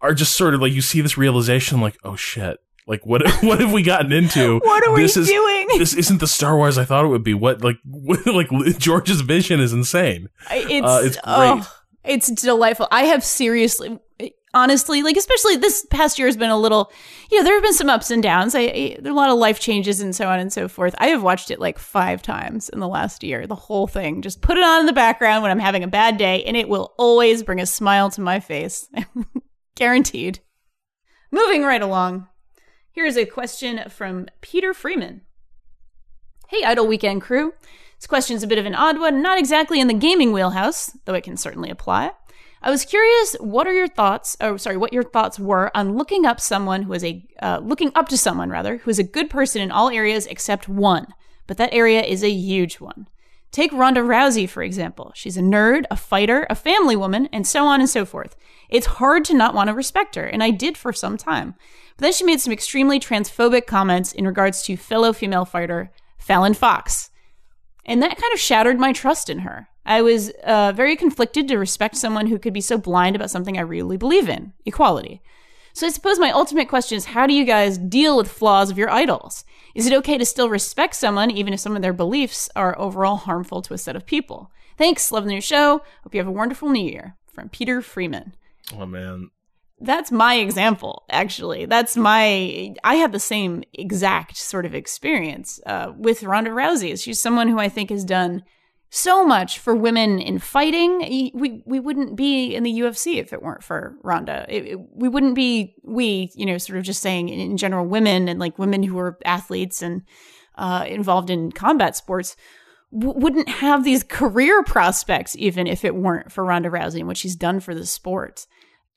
are just sort of like you see this realization, like oh shit. Like what? What have we gotten into? What are we this is, doing? This isn't the Star Wars I thought it would be. What like what, like George's vision is insane. it's Uh, it's great. oh, it's delightful. I have seriously, honestly, like especially this past year has been a little, you know, there have been some ups and downs. I, I there are a lot of life changes and so on and so forth. I have watched it like five times in the last year, the whole thing. Just put it on in the background when I'm having a bad day, and it will always bring a smile to my face, guaranteed. Moving right along. Here's a question from Peter Freeman. Hey, Idle Weekend crew. This question's a bit of an odd one, not exactly in the gaming wheelhouse, though it can certainly apply. I was curious, what are your thoughts? Oh, sorry, what your thoughts were on looking up someone who is a uh, looking up to someone rather who is a good person in all areas except one, but that area is a huge one. Take Ronda Rousey for example. She's a nerd, a fighter, a family woman, and so on and so forth. It's hard to not want to respect her, and I did for some time. But then she made some extremely transphobic comments in regards to fellow female fighter Fallon Fox. And that kind of shattered my trust in her. I was uh, very conflicted to respect someone who could be so blind about something I really believe in equality. So I suppose my ultimate question is how do you guys deal with flaws of your idols? Is it okay to still respect someone even if some of their beliefs are overall harmful to a set of people? Thanks. Love the new show. Hope you have a wonderful new year. From Peter Freeman Oh man, that's my example actually that's my i had the same exact sort of experience uh, with ronda rousey she's someone who i think has done so much for women in fighting we we wouldn't be in the ufc if it weren't for ronda it, it- we wouldn't be we you know sort of just saying in general women and like women who are athletes and uh, involved in combat sports w- wouldn't have these career prospects even if it weren't for Ronda Rousey and what she's done for the sport.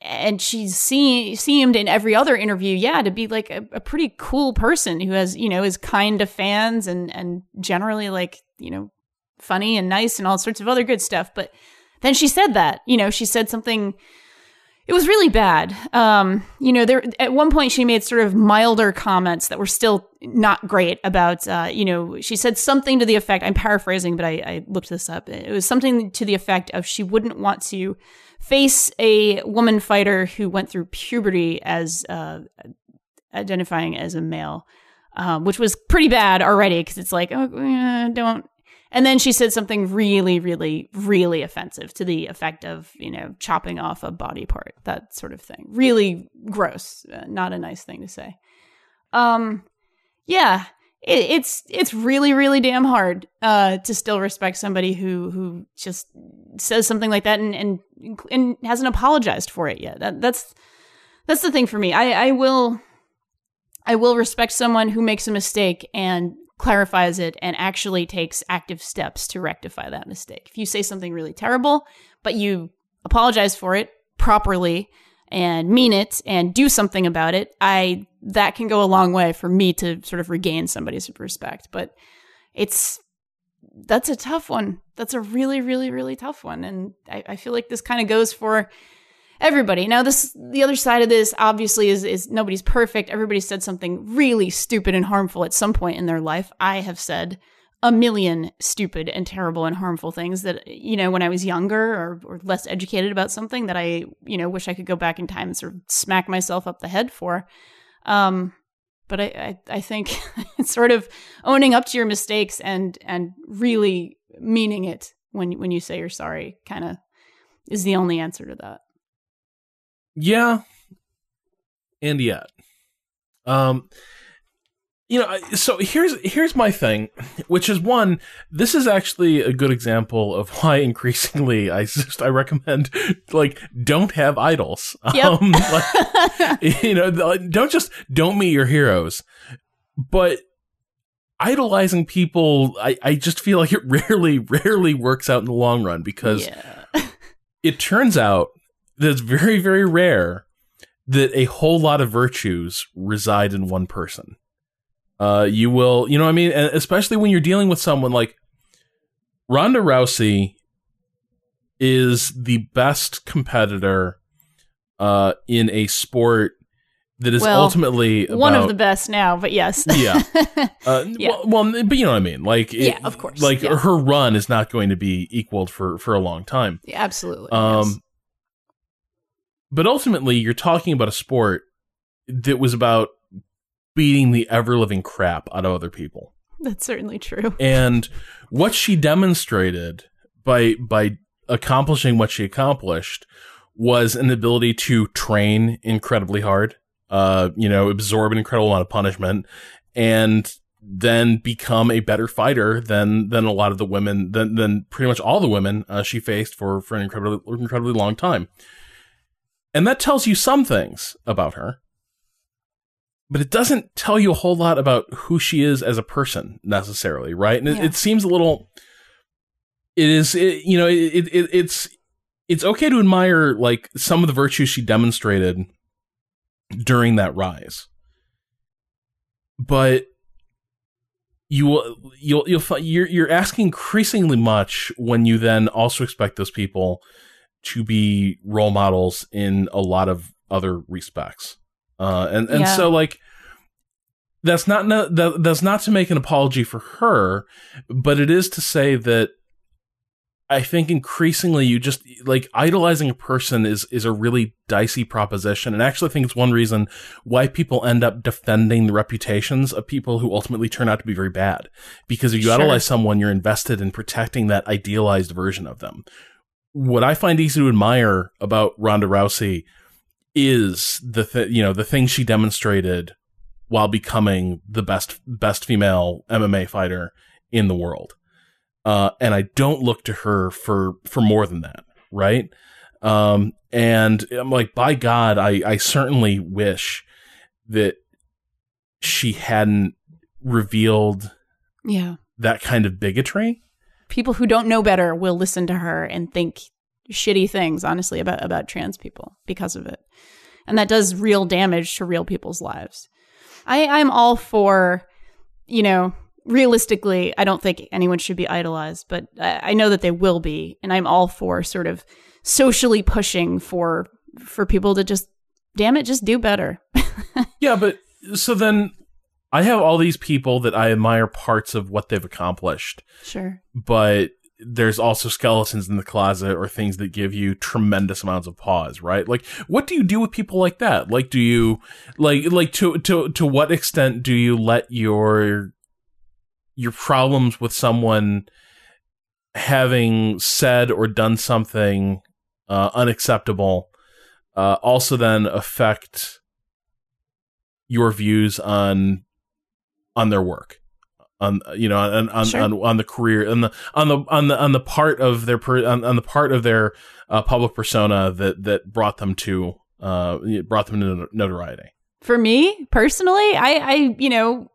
And she's seen, seemed in every other interview, yeah, to be like a, a pretty cool person who has, you know, is kind to fans and and generally like, you know, funny and nice and all sorts of other good stuff. But then she said that, you know, she said something it was really bad. Um, you know, there at one point she made sort of milder comments that were still not great about. Uh, you know, she said something to the effect. I'm paraphrasing, but I, I looked this up. It was something to the effect of she wouldn't want to face a woman fighter who went through puberty as uh, identifying as a male, um, which was pretty bad already because it's like, oh, don't. And then she said something really, really, really offensive to the effect of, you know, chopping off a body part, that sort of thing. Really gross. Uh, not a nice thing to say. Um, yeah, it, it's it's really, really damn hard uh, to still respect somebody who who just says something like that and and, and hasn't apologized for it yet. That, that's that's the thing for me. I, I will I will respect someone who makes a mistake and clarifies it and actually takes active steps to rectify that mistake. If you say something really terrible, but you apologize for it properly and mean it and do something about it, I that can go a long way for me to sort of regain somebody's respect. But it's that's a tough one. That's a really, really, really tough one. And I, I feel like this kind of goes for everybody. Now, this the other side of this obviously is is nobody's perfect. Everybody said something really stupid and harmful at some point in their life. I have said a million stupid and terrible and harmful things that you know when I was younger or, or less educated about something that I you know wish I could go back in time and sort of smack myself up the head for. Um, but I, I, I think sort of owning up to your mistakes and and really meaning it when when you say you're sorry kind of is the only answer to that. Yeah, and yet, um, you know, so here's here's my thing, which is one. This is actually a good example of why increasingly I just I recommend like don't have idols. Yep. Um, like, you know, don't just don't meet your heroes, but idolizing people. I I just feel like it rarely rarely works out in the long run because yeah. it turns out that it's very very rare that a whole lot of virtues reside in one person. Uh, you will, you know what I mean? And especially when you're dealing with someone like Ronda Rousey is the best competitor uh, in a sport that is Well, ultimately about, one of the best now, but yes. Yeah. uh, Yeah. well, well, but you know what I mean? Like, it- Yeah, of course. Like Yeah. her run is not going to be equaled for for a long time. Yeah, absolutely. Um, yes. But ultimately, you're talking about a sport that was about beating the ever living crap out of other people. That's certainly true. And what she demonstrated by by accomplishing what she accomplished was an ability to train incredibly hard, uh, you know, absorb an incredible amount of punishment, and then become a better fighter than than a lot of the women than than pretty much all the women uh, she faced for for an incredibly incredibly long time. And that tells you some things about her but it doesn't tell you a whole lot about who she is as a person necessarily, right? And it, Yeah. it seems a little. It is, it, you know, it, it it's it's okay to admire like some of the virtues she demonstrated during that rise, but you will you'll you'll you're you're asking increasingly much when you then also expect those people to be role models in a lot of other respects. Uh, and and Yeah. so like that's not no, that, that's not to make an apology for her, but it is to say that I think increasingly you just like idolizing a person is is a really dicey proposition, and actually I think it's one reason why people end up defending the reputations of people who ultimately turn out to be very bad. Because if you Sure. idolize someone, you're invested in protecting that idealized version of them. What I find easy to admire about Ronda Rousey is the th- you know the thing she demonstrated while becoming the best best female MMA fighter in the world. Uh, and I don't look to her for for more than that, right? Um, and I'm like, by God, I I certainly wish that she hadn't revealed Yeah. that kind of bigotry. People who don't know better will listen to her and think shitty things, honestly, about, about trans people because of it. And that does real damage to real people's lives. I, I'm all for, you know, realistically, I don't think anyone should be idolized, but I, I know that they will be. And I'm all for sort of socially pushing for for people to just damn it, just do better. Yeah, but so then I have all these people that I admire parts of what they've accomplished. Sure. but there's also skeletons in the closet or things that give you tremendous amounts of pause, right? Like, what do you do with people like that? Like, do you like like to to to what extent do you let your your problems with someone having said or done something uh, unacceptable uh, also then affect your views on on their work on you know on on, Sure. on, on the career on the on the on the on the part of their per, on, on the part of their uh, public persona that that brought them to uh brought them to notoriety For me personally, I, I, you know,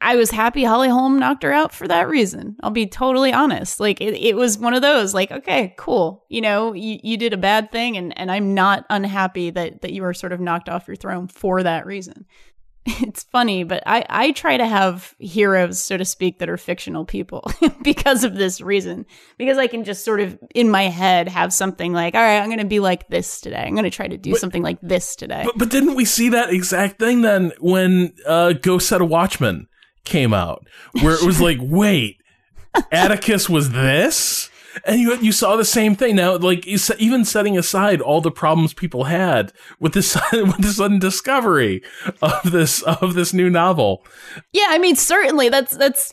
I was happy Holly Holm knocked her out for that reason. I'll be totally honest. Like it, it was one of those, like, okay, cool. You know, you, you did a bad thing and, and I'm not unhappy that, that you were sort of knocked off your throne for that reason. It's funny, but I, I try to have heroes, so to speak, that are fictional people because of this reason. Because I can just sort of in my head have something like, all right, I'm going to be like this today. I'm going to try to do But- something like this today. but but didn't we see that exact thing then when uh Go Set a Watchman came out, where it was like, wait, Atticus was this? And you you saw the same thing now, like even setting aside all the problems people had with this with the sudden discovery of this of this new novel. Yeah, I mean, certainly that's that's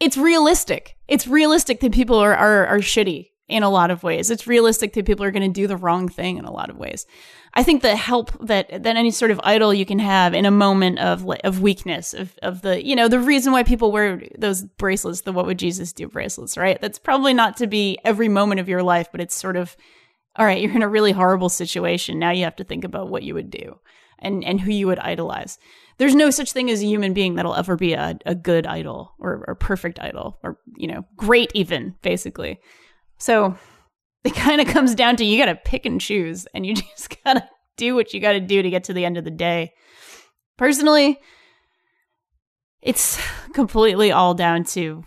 it's realistic. It's realistic that people are are, are shitty in a lot of ways. It's realistic that people are going to do the wrong thing in a lot of ways. I think the help that that any sort of idol you can have in a moment of of weakness of of the you know the reason why people wear those bracelets, the what would Jesus do bracelets, right? That's probably not to be every moment of your life, but it's sort of all right. You're in a really horrible situation. Now you have to think about what you would do and and who you would idolize. There's no such thing as a human being that'll ever be a, a good idol or, or perfect idol or you know great even basically. So it kind of comes down to you got to pick and choose and you just got to do what you got to do to get to the end of the day. Personally, it's completely all down to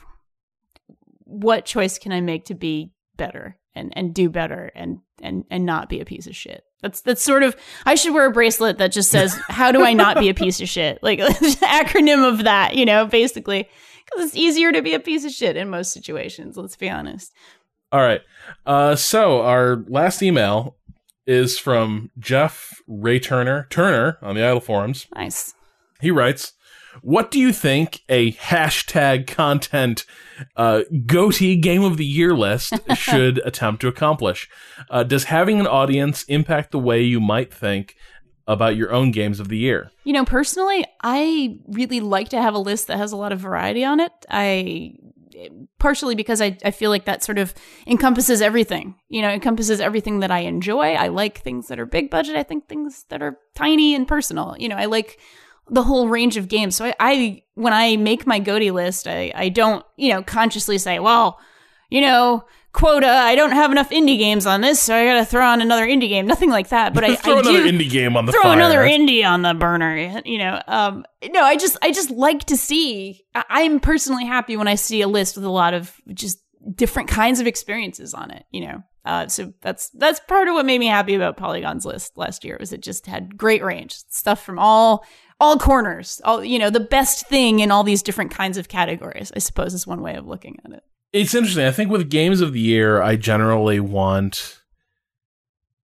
what choice can I make to be better and and do better and and and not be a piece of shit. That's that's sort of I should wear a bracelet that just says how do I not be a piece of shit? Like acronym of that, you know, basically cuz it's easier to be a piece of shit in most situations, let's be honest. All right. Uh, so our last email is from Jeff Ray Turner Turner on the Idle forums. Nice. He writes, "What do you think a hashtag content uh, goatee game of the year list should attempt to accomplish? Uh, does having an audience impact the way you might think?" About your own games of the year. You know, personally, I really like to have a list that has a lot of variety on it. I partially because I, I feel like that sort of encompasses everything. You know, encompasses everything that I enjoy. I like things that are big budget. I think things that are tiny and personal. You know, I like the whole range of games. So I, I when I make my GOTY list, I, I don't, you know, consciously say, well, you know, quota. I don't have enough indie games on this, so I got to throw on another indie game. Nothing like that. But I throw I another indie game on the throw fire. another indie on the burner. You know, um, no, I just I just like to see. I- I'm personally happy when I see a list with a lot of just different kinds of experiences on it. You know, uh, so that's that's part of what made me happy about Polygon's list last year was it just had great range stuff from all all corners. All you know, the best thing in all these different kinds of categories. I suppose is one way of looking at it. It's interesting. I think with games of the year, I generally want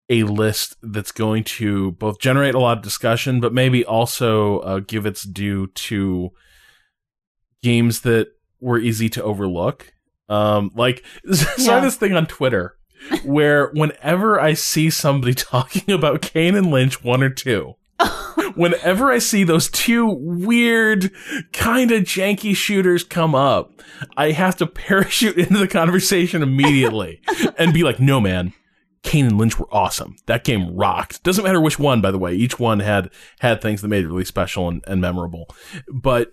a list that's going to both generate a lot of discussion, but maybe also uh, give its due to games that were easy to overlook. Um, like, saw this thing on Twitter where whenever I see somebody talking about Kane and Lynch one or two, whenever I see those two weird, kind of janky shooters come up, I have to parachute into the conversation immediately and be like, no, man. Kane and Lynch were awesome. That game rocked. Doesn't matter which one, by the way. Each one had had things that made it really special and, and memorable. But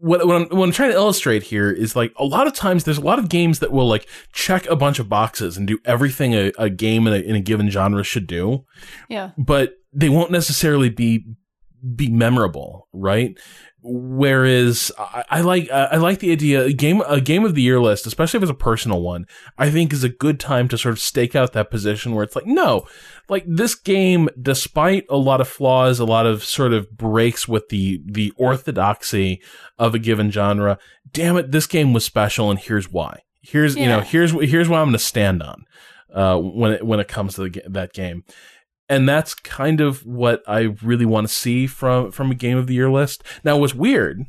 what, what, I'm, what I'm trying to illustrate here is like a lot of times there's a lot of games that will like check a bunch of boxes and do everything a, a game in a, in a given genre should do Yeah. but they won't necessarily be be memorable, right? Whereas I, I like I like the idea a game a game of the year list, especially if it's a personal one. I think is a good time to sort of stake out that position where it's like, no, like this game, despite a lot of flaws, a lot of sort of breaks with the the orthodoxy of a given genre. Damn it, this game was special, and here's why. Here's you know Yeah. here's here's what I'm going to stand on uh, when it when it comes to the, that game and that's kind of what I really want to see from from a game of the year list. Now, what's weird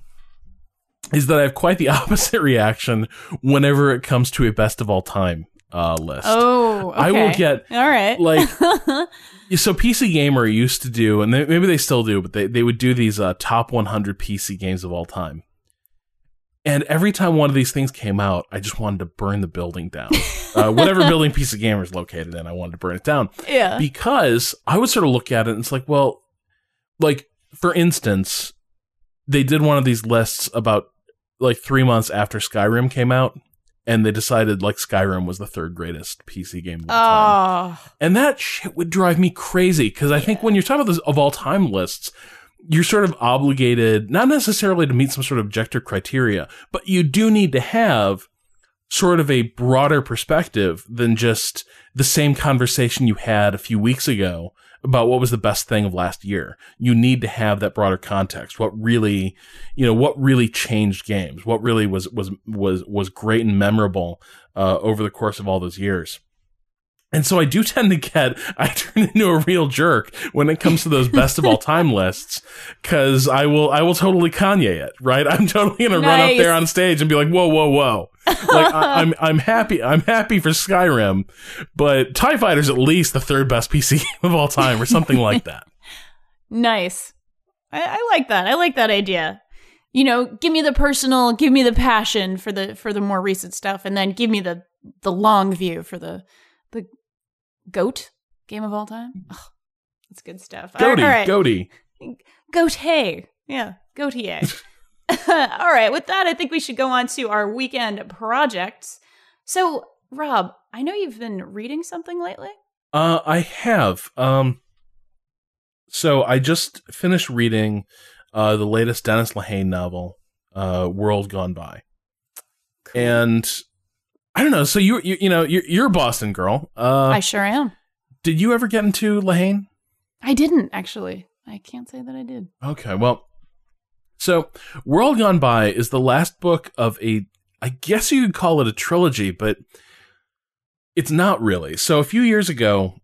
is that I have quite the opposite reaction whenever it comes to a best of all time uh, list. Oh, I will get all right. like so PC Gamer used to do, and they, maybe they still do, but they they would do these uh, top 100 PC games of all time. And every time one of these things came out, I just wanted to burn the building down. uh, whatever building PC Gamer is located in, I wanted to burn it down yeah. because I would sort of look at it and it's like, well, like for instance, they did one of these lists about like three months after Skyrim came out, and they decided like Skyrim was the third greatest PC game of all time. Oh, And that shit would drive me crazy because I think when you're talking about those of all time lists, you're sort of obligated, not necessarily to meet some sort of objective criteria, but you do need to have sort of a broader perspective than just the same conversation you had a few weeks ago about what was the best thing of last year. You need to have that broader context. What really, you know, what really changed games? What really was was was was great and memorable uh, over the course of all those years? And so I do tend to get, I turn into a real jerk when it comes to those best of all time lists, cause I will, I will totally Kanye it, right? I'm totally gonna nice. run up there on stage and be like, whoa, whoa, whoa. Like, I, am I'm, I'm happy, I'm happy for Skyrim, but TIE Fighter's at least the third best PC game of all time or something like that. Nice. I, I like that. I like that idea. You know, give me the personal, give me the passion for the, for the more recent stuff, and then give me the, the long view for the, the goat game of all time. Oh, that's good stuff. Goaty, all right. goaty, goat. Hey, yeah, goatee. all right. With that, I think we should go on to our weekend projects. So, Rob, I know you've been reading something lately. Uh, I have. Um, so I just finished reading uh, the latest Dennis Lehane novel, uh, World Gone By, cool. and I don't know. So you you, you know you're, you're a Boston girl. Uh, I sure am. Did you ever get into Lehane? I didn't actually. I can't say that I did. Okay, well, so World Gone By is the last book of a. I guess you could call it a trilogy, but it's not really. So a few years ago,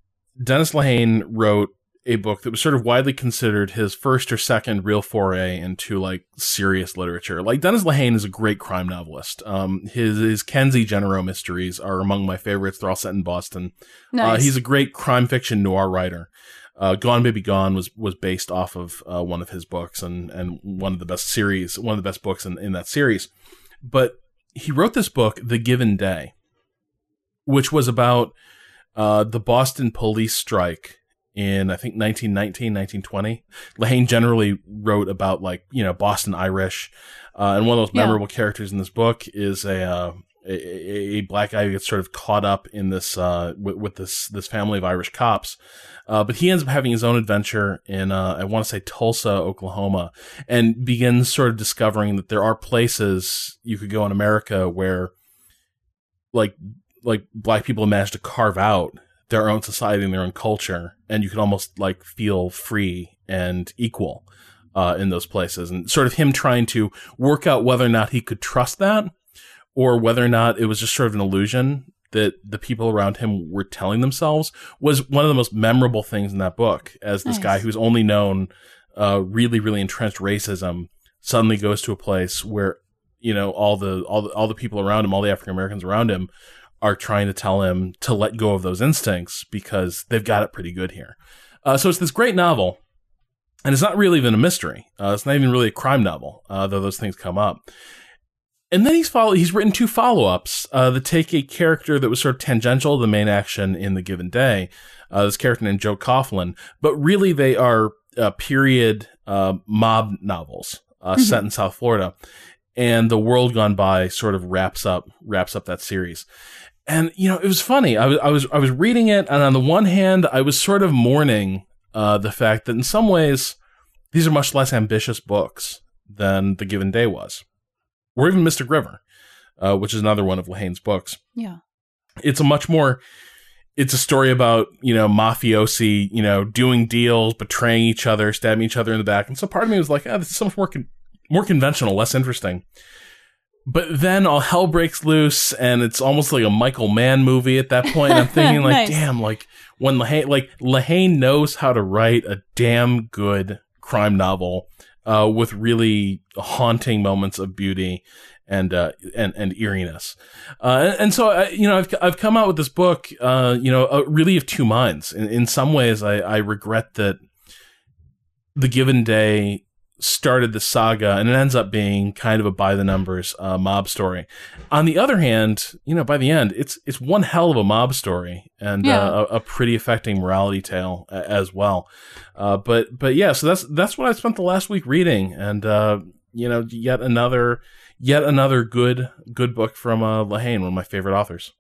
Dennis Lehane wrote a book that was sort of widely considered his first or second real foray into like serious literature. Like Dennis Lehane is a great crime novelist. Um, his his Kenzie Gennaro mysteries are among my favorites. They're all set in Boston. Uh, nice. Uh, he's a great crime fiction noir writer. Uh, Gone Baby Gone was was based off of uh, one of his books and and one of the best series, one of the best books in, in that series. But he wrote this book, The Given Day, which was about uh, the Boston police strike in I think 1919, 1920. Lehane generally wrote about like you know Boston Irish, uh, and one of those memorable yeah. characters in this book is a, uh, a, a black guy who gets sort of caught up in this uh, with, with, this this family of Irish cops. Uh, but he ends up having his own adventure in uh, I want to say Tulsa, Oklahoma, and begins sort of discovering that there are places you could go in America where like like black people managed to carve out their own society and their own culture, and you could almost like feel free and equal uh, in those places. And sort of him trying to work out whether or not he could trust that, or whether or not it was just sort of an illusion that the people around him were telling themselves was one of the most memorable things in that book. As this nice. guy who's only known uh, really, really entrenched racism suddenly goes to a place where you know all the all the all the people around him, all the African Americans around him, are trying to tell him to let go of those instincts because they've got it pretty good here. Uh, so it's this great novel, and it's not really even a mystery. Uh, it's not even really a crime novel, uh, though those things come up. And then he's follow he's written two follow ups uh, that take a character that was sort of tangential to the main action in the given day. Uh, this character named Joe Coughlin, but really they are uh, period mob novels mm-hmm. set in South Florida and the world gone by sort of wraps up wraps up that series and you know it was funny. I was I was I was reading it, and on the one hand, I was sort of mourning uh, the fact that in some ways these are much less ambitious books than The Given Day was, or even Mystic River, uh, which is another one of Lehane's books. Yeah, it's a much more. It's a story about you know mafiosi, you know, doing deals, betraying each other, stabbing each other in the back, and so part of me was like, oh, this is so much more con- more conventional, less interesting but then all hell breaks loose and it's almost like a Michael Mann movie at that point. I'm thinking like, nice. damn, like when Lehane, like Lehane knows how to write a damn good crime novel, uh, with really haunting moments of beauty and, uh, and, and eeriness. Uh, and, and, so, I, you know, I've, I've come out with this book, uh, you know, uh, really of two minds. In, in some ways, I, I regret that the given day started the saga and it ends up being kind of a by the numbers uh, mob story. On the other hand, you know, by the end, it's it's one hell of a mob story and yeah. uh, a, a, pretty affecting morality tale uh, as well. Uh, but but yeah, so that's that's what I spent the last week reading, and uh, you know, yet another yet another good good book from uh, Lehane, one of my favorite authors.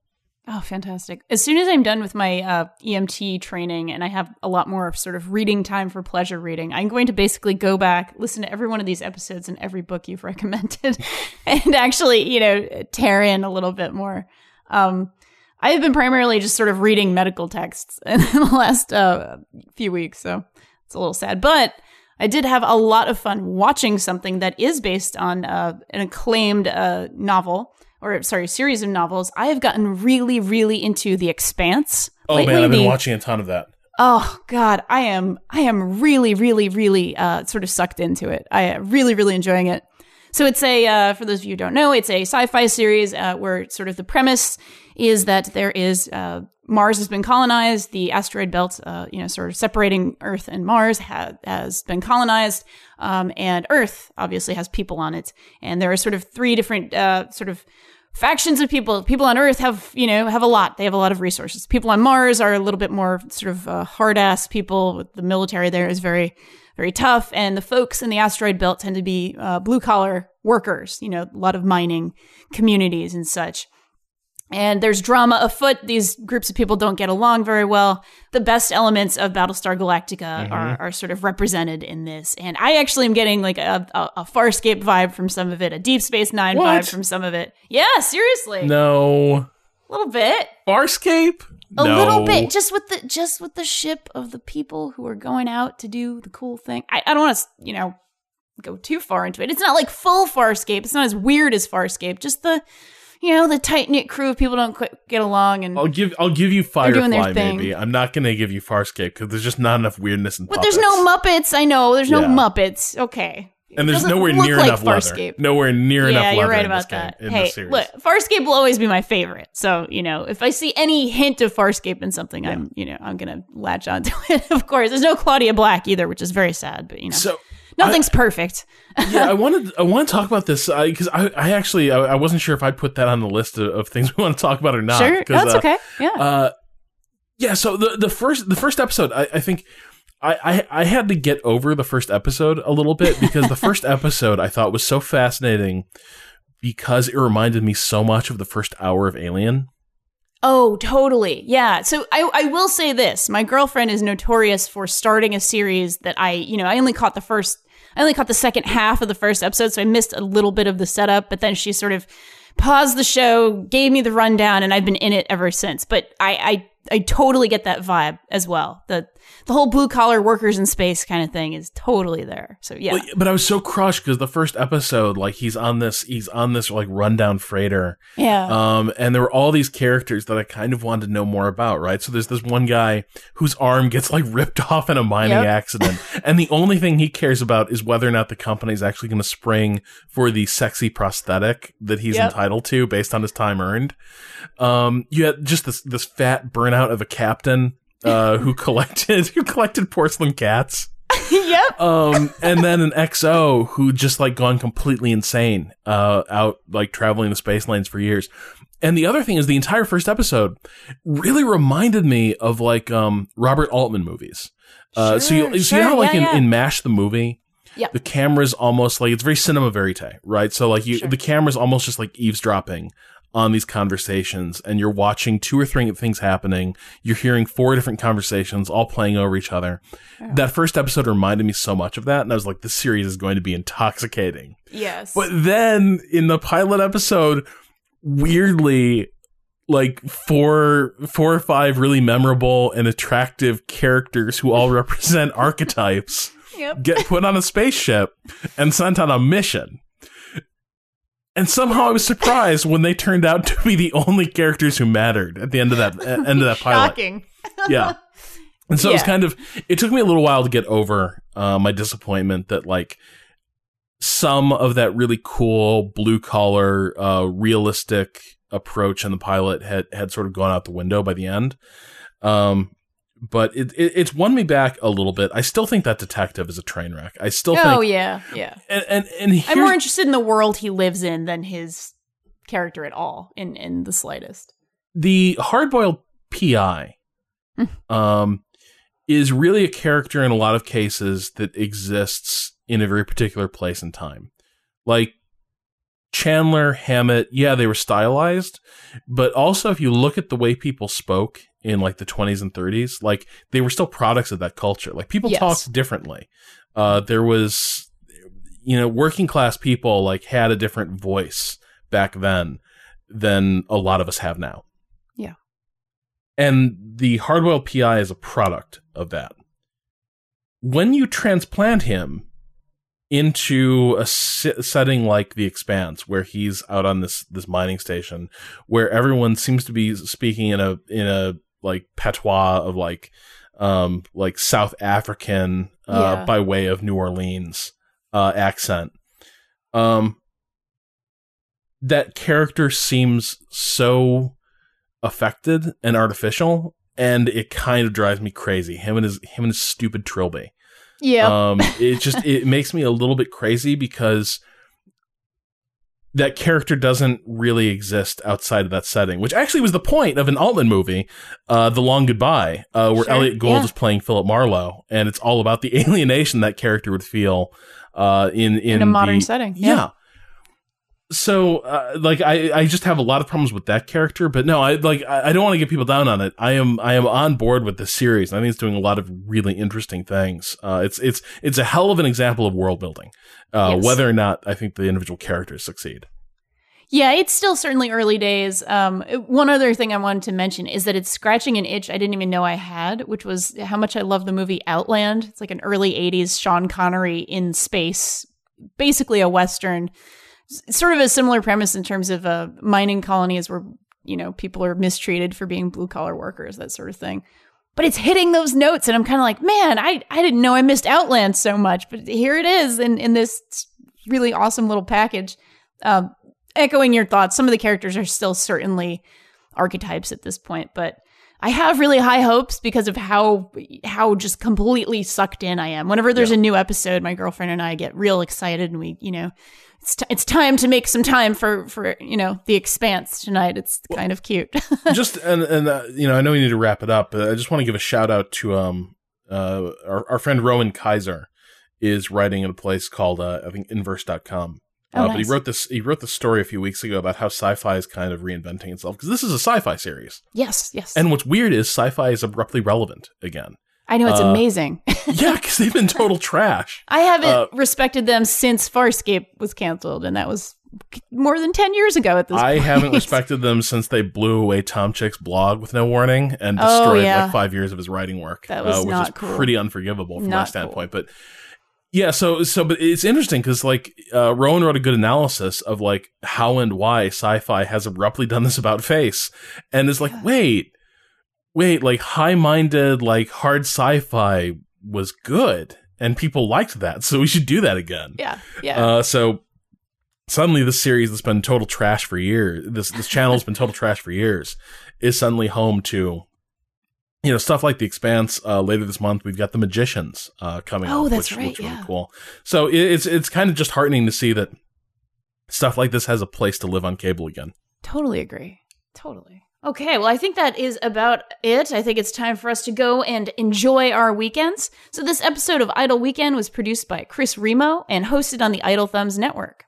Oh, fantastic. As soon as I'm done with my uh, EMT training and I have a lot more of sort of reading time for pleasure reading, I'm going to basically go back, listen to every one of these episodes and every book you've recommended, and actually, you know, tear in a little bit more. Um, I've been primarily just sort of reading medical texts in the last uh, few weeks, so it's a little sad. But I did have a lot of fun watching something that is based on uh, an acclaimed uh, novel or sorry, series of novels, I have gotten really, really into The Expanse. Oh Lately, man, I've been watching a ton of that. Oh God, I am, I am really, really, really uh, sort of sucked into it. I am really, really enjoying it. So it's a, uh, for those of you who don't know, it's a sci-fi series uh, where sort of the premise is that there is uh, Mars has been colonized. The asteroid belt, uh, you know, sort of separating Earth and Mars ha- has been colonized. Um, and Earth obviously has people on it. And there are sort of three different, uh, sort of factions of people. People on Earth have, you know, have a lot. They have a lot of resources. People on Mars are a little bit more sort of uh, hard ass people. The military there is very, very tough. And the folks in the asteroid belt tend to be uh, blue collar workers, you know, a lot of mining communities and such and there's drama afoot. These groups of people don't get along very well. The best elements of Battlestar Galactica mm-hmm. are, are sort of represented in this. And I actually am getting like a, a, a Farscape vibe from some of it, a Deep Space Nine what? vibe from some of it. Yeah, seriously. No. A little bit. Farscape? A no. little bit, just with the just with the ship of the people who are going out to do the cool thing. I, I don't want to, you know, go too far into it. It's not like full Farscape. It's not as weird as Farscape. Just the you know the tight knit crew of people don't get along and I'll give I'll give you Firefly maybe. I'm not gonna give you Farscape because there's just not enough weirdness and. But there's no Muppets. I know there's no yeah. Muppets. Okay. And there's nowhere near like enough Farscape. leather. Nowhere near yeah, enough you're right about that. Game, hey, look, Farscape will always be my favorite. So you know, if I see any hint of Farscape in something, yeah. I'm you know I'm gonna latch onto it. of course, there's no Claudia Black either, which is very sad. But you know, so Nothing's I, perfect. yeah, I wanted I want to talk about this because I, I, actually I, I, wasn't sure if I'd put that on the list of, of things we want to talk about or not. Sure, that's uh, okay. Yeah. Uh, yeah. So the the first the first episode, I, I think. I, I, I had to get over the first episode a little bit because the first episode I thought was so fascinating because it reminded me so much of the first hour of Alien. Oh, totally. Yeah. So I, I will say this. My girlfriend is notorious for starting a series that I, you know, I only caught the first I only caught the second half of the first episode, so I missed a little bit of the setup, but then she sort of paused the show, gave me the rundown, and I've been in it ever since. But I, I I totally get that vibe as well. The the whole blue collar workers in space kind of thing is totally there. So yeah. But I was so crushed because the first episode, like he's on this, he's on this like rundown freighter. Yeah. Um, and there were all these characters that I kind of wanted to know more about, right? So there's this one guy whose arm gets like ripped off in a mining yep. accident, and the only thing he cares about is whether or not the company is actually going to spring for the sexy prosthetic that he's yep. entitled to based on his time earned. Um, you had just this this fat burnout of a captain uh, who collected who collected porcelain cats. yep. Um, and then an XO who just like gone completely insane, uh, out like traveling the space lanes for years. And the other thing is the entire first episode really reminded me of like, um, Robert Altman movies. Uh, sure, so you, sure, see how like yeah, in, yeah. in MASH the movie, Yep. The camera's almost like it's very cinema verite, right? So like you, sure. the camera's almost just like eavesdropping on these conversations and you're watching two or three things happening. You're hearing four different conversations all playing over each other. Oh. That first episode reminded me so much of that. And I was like, this series is going to be intoxicating. Yes. But then in the pilot episode, weirdly, like four, four or five really memorable and attractive characters who all represent archetypes yep. get put on a spaceship and sent on a mission. And somehow I was surprised when they turned out to be the only characters who mattered at the end of that end of that pilot. Shocking. yeah. And so yeah. it was kind of it took me a little while to get over uh, my disappointment that like some of that really cool blue collar uh, realistic approach in the pilot had had sort of gone out the window by the end. Um, but it, it, it's won me back a little bit. I still think that detective is a train wreck. I still think oh think, yeah yeah. And and, and I'm more interested in the world he lives in than his character at all in in the slightest. The hardboiled PI, hmm. um, is really a character in a lot of cases that exists in a very particular place and time. Like Chandler, Hammett, yeah, they were stylized, but also if you look at the way people spoke in like the 20s and 30s, like they were still products of that culture. Like people Yes. talked differently. Uh, there was, you know, working class people like had a different voice back then than a lot of us have now. Yeah. And the hardboiled PI is a product of that. When you transplant him into a setting like the expanse where he's out on this this mining station where everyone seems to be speaking in a in a like patois of like um like south african uh Yeah. by way of new orleans uh accent um that character seems so affected and artificial and it kind of drives me crazy him and his him and his stupid trilby Yeah. um, it just it makes me a little bit crazy because that character doesn't really exist outside of that setting, which actually was the point of an Altman movie, uh, The Long Goodbye, uh, where Sure, Elliot Gould yeah. is playing Philip Marlowe, and it's all about the alienation that character would feel uh, in in, in a modern the- setting. yeah. So, uh, like, I, I just have a lot of problems with that character, but no, I like, I, I don't want to get people down on it. I am, I am on board with this series. I think it's doing a lot of really interesting things. Uh, it's, it's, it's a hell of an example of world building. Uh, Yes. whether or not I think the individual characters succeed. Yeah, it's still certainly early days. Um, one other thing I wanted to mention is that it's scratching an itch I didn't even know I had, which was how much I love the movie Outland. It's like an early 80s Sean Connery in space, basically a Western. Sort of a similar premise in terms of uh, mining colony colonies where, you know, people are mistreated for being blue collar workers, that sort of thing. But it's hitting those notes, and I'm kind of like, man, I, I didn't know I missed Outland so much, but here it is in, in this really awesome little package. Um, echoing your thoughts, some of the characters are still certainly archetypes at this point, but I have really high hopes because of how how just completely sucked in I am. Whenever there's Yeah. a new episode, my girlfriend and I get real excited, and we, you know, it's t- it's time to make some time for for you know the Expanse tonight. It's kind of cute. just, and, and, uh, you know, I know we need to wrap it up, but I just want to give a shout out to, um, uh, our, our friend Rowan Kaiser is writing at a place called, uh, I think inverse.com. Oh, uh, But he wrote this. He wrote the story a few weeks ago about how sci-fi is kind of reinventing itself because this is a sci-fi series. yes, yes, And what's weird is sci-fi is abruptly relevant again. I know it's uh, amazing. yeah, because they've been total trash. I haven't uh, respected them since Farscape was canceled, and that was more than ten years ago. At this, I point. haven't respected them since they blew away Tom Chick's blog with no warning and Oh, destroyed yeah. like five years of his writing work. That was uh, which not is cool. pretty unforgivable from my Not standpoint. But yeah, so so but it's interesting because like uh, Rowan wrote a good analysis of like how and why sci-fi has abruptly done this about face, and it's like wait, wait, like high-minded like hard sci-fi was good and people liked that, so we should do that again. yeah, yeah. Uh, so suddenly, this series that's been total trash for years, this this channel's been total trash for years, is suddenly home to, you know, stuff like The Expanse. Uh, later this month, we've got The Magicians uh, coming. Oh, up, that's which right, looks really yeah. cool. So it, it's it's kind of just heartening to see that stuff like this has a place to live on cable again. Totally agree. Totally. Okay, well, I think that is about it. I think it's time for us to go and enjoy our weekends. So, this episode of Idle Weekend was produced by Chris Remo and hosted on the Idle Thumbs Network.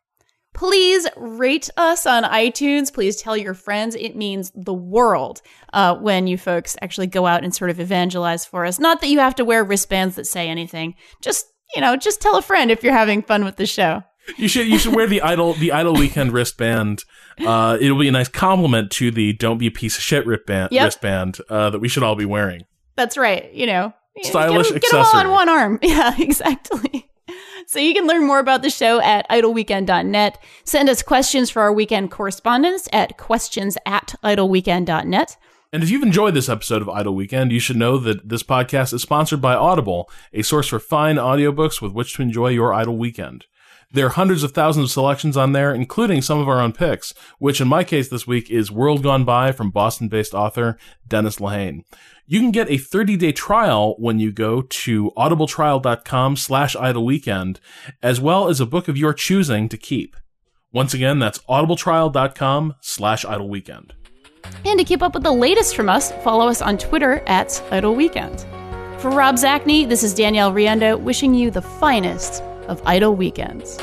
Please rate us on iTunes. Please tell your friends. It means the world uh, when you folks actually go out and sort of evangelize for us. Not that you have to wear wristbands that say anything. Just, you know, just tell a friend if you're having fun with the show. You should you should wear the idle the idle weekend wristband. Uh, it'll be a nice compliment to the "Don't be a piece of shit" wristband Yep. wristband uh, that we should all be wearing. That's right. You know, Stylish get, 'em- get 'em all on one arm. Yeah, exactly. So you can learn more about the show at idleweekend.net. Send us questions for our weekend correspondence at questions at idleweekend.net. And if you've enjoyed this episode of Idle Weekend, you should know that this podcast is sponsored by Audible, a source for fine audiobooks with which to enjoy your idle weekend. There are hundreds of thousands of selections on there, including some of our own picks, which in my case this week is World Gone By from Boston-based author Dennis Lehane. You can get a 30-day trial when you go to audibletrial.com slash idle weekend, as well as a book of your choosing to keep. Once again, that's audibletrial.com slash idle weekend. And to keep up with the latest from us, follow us on Twitter at Idle Weekend. For Rob Zacny, this is Danielle Riendeau wishing you the finest of Idle Weekends.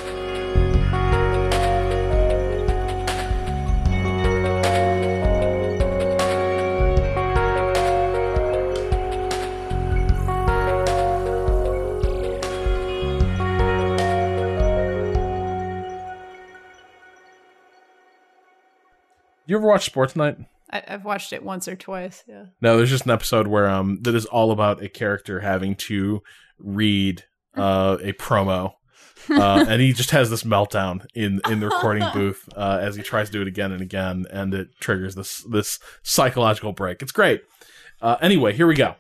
You ever watch Sports Night? I, have watched it once or twice. Yeah. No, there's just an episode where um that is all about a character having to read uh a promo. uh, and he just has this meltdown in in the recording booth uh, as he tries to do it again and again, and it triggers this this psychological break. It's great. Uh, anyway, here we go.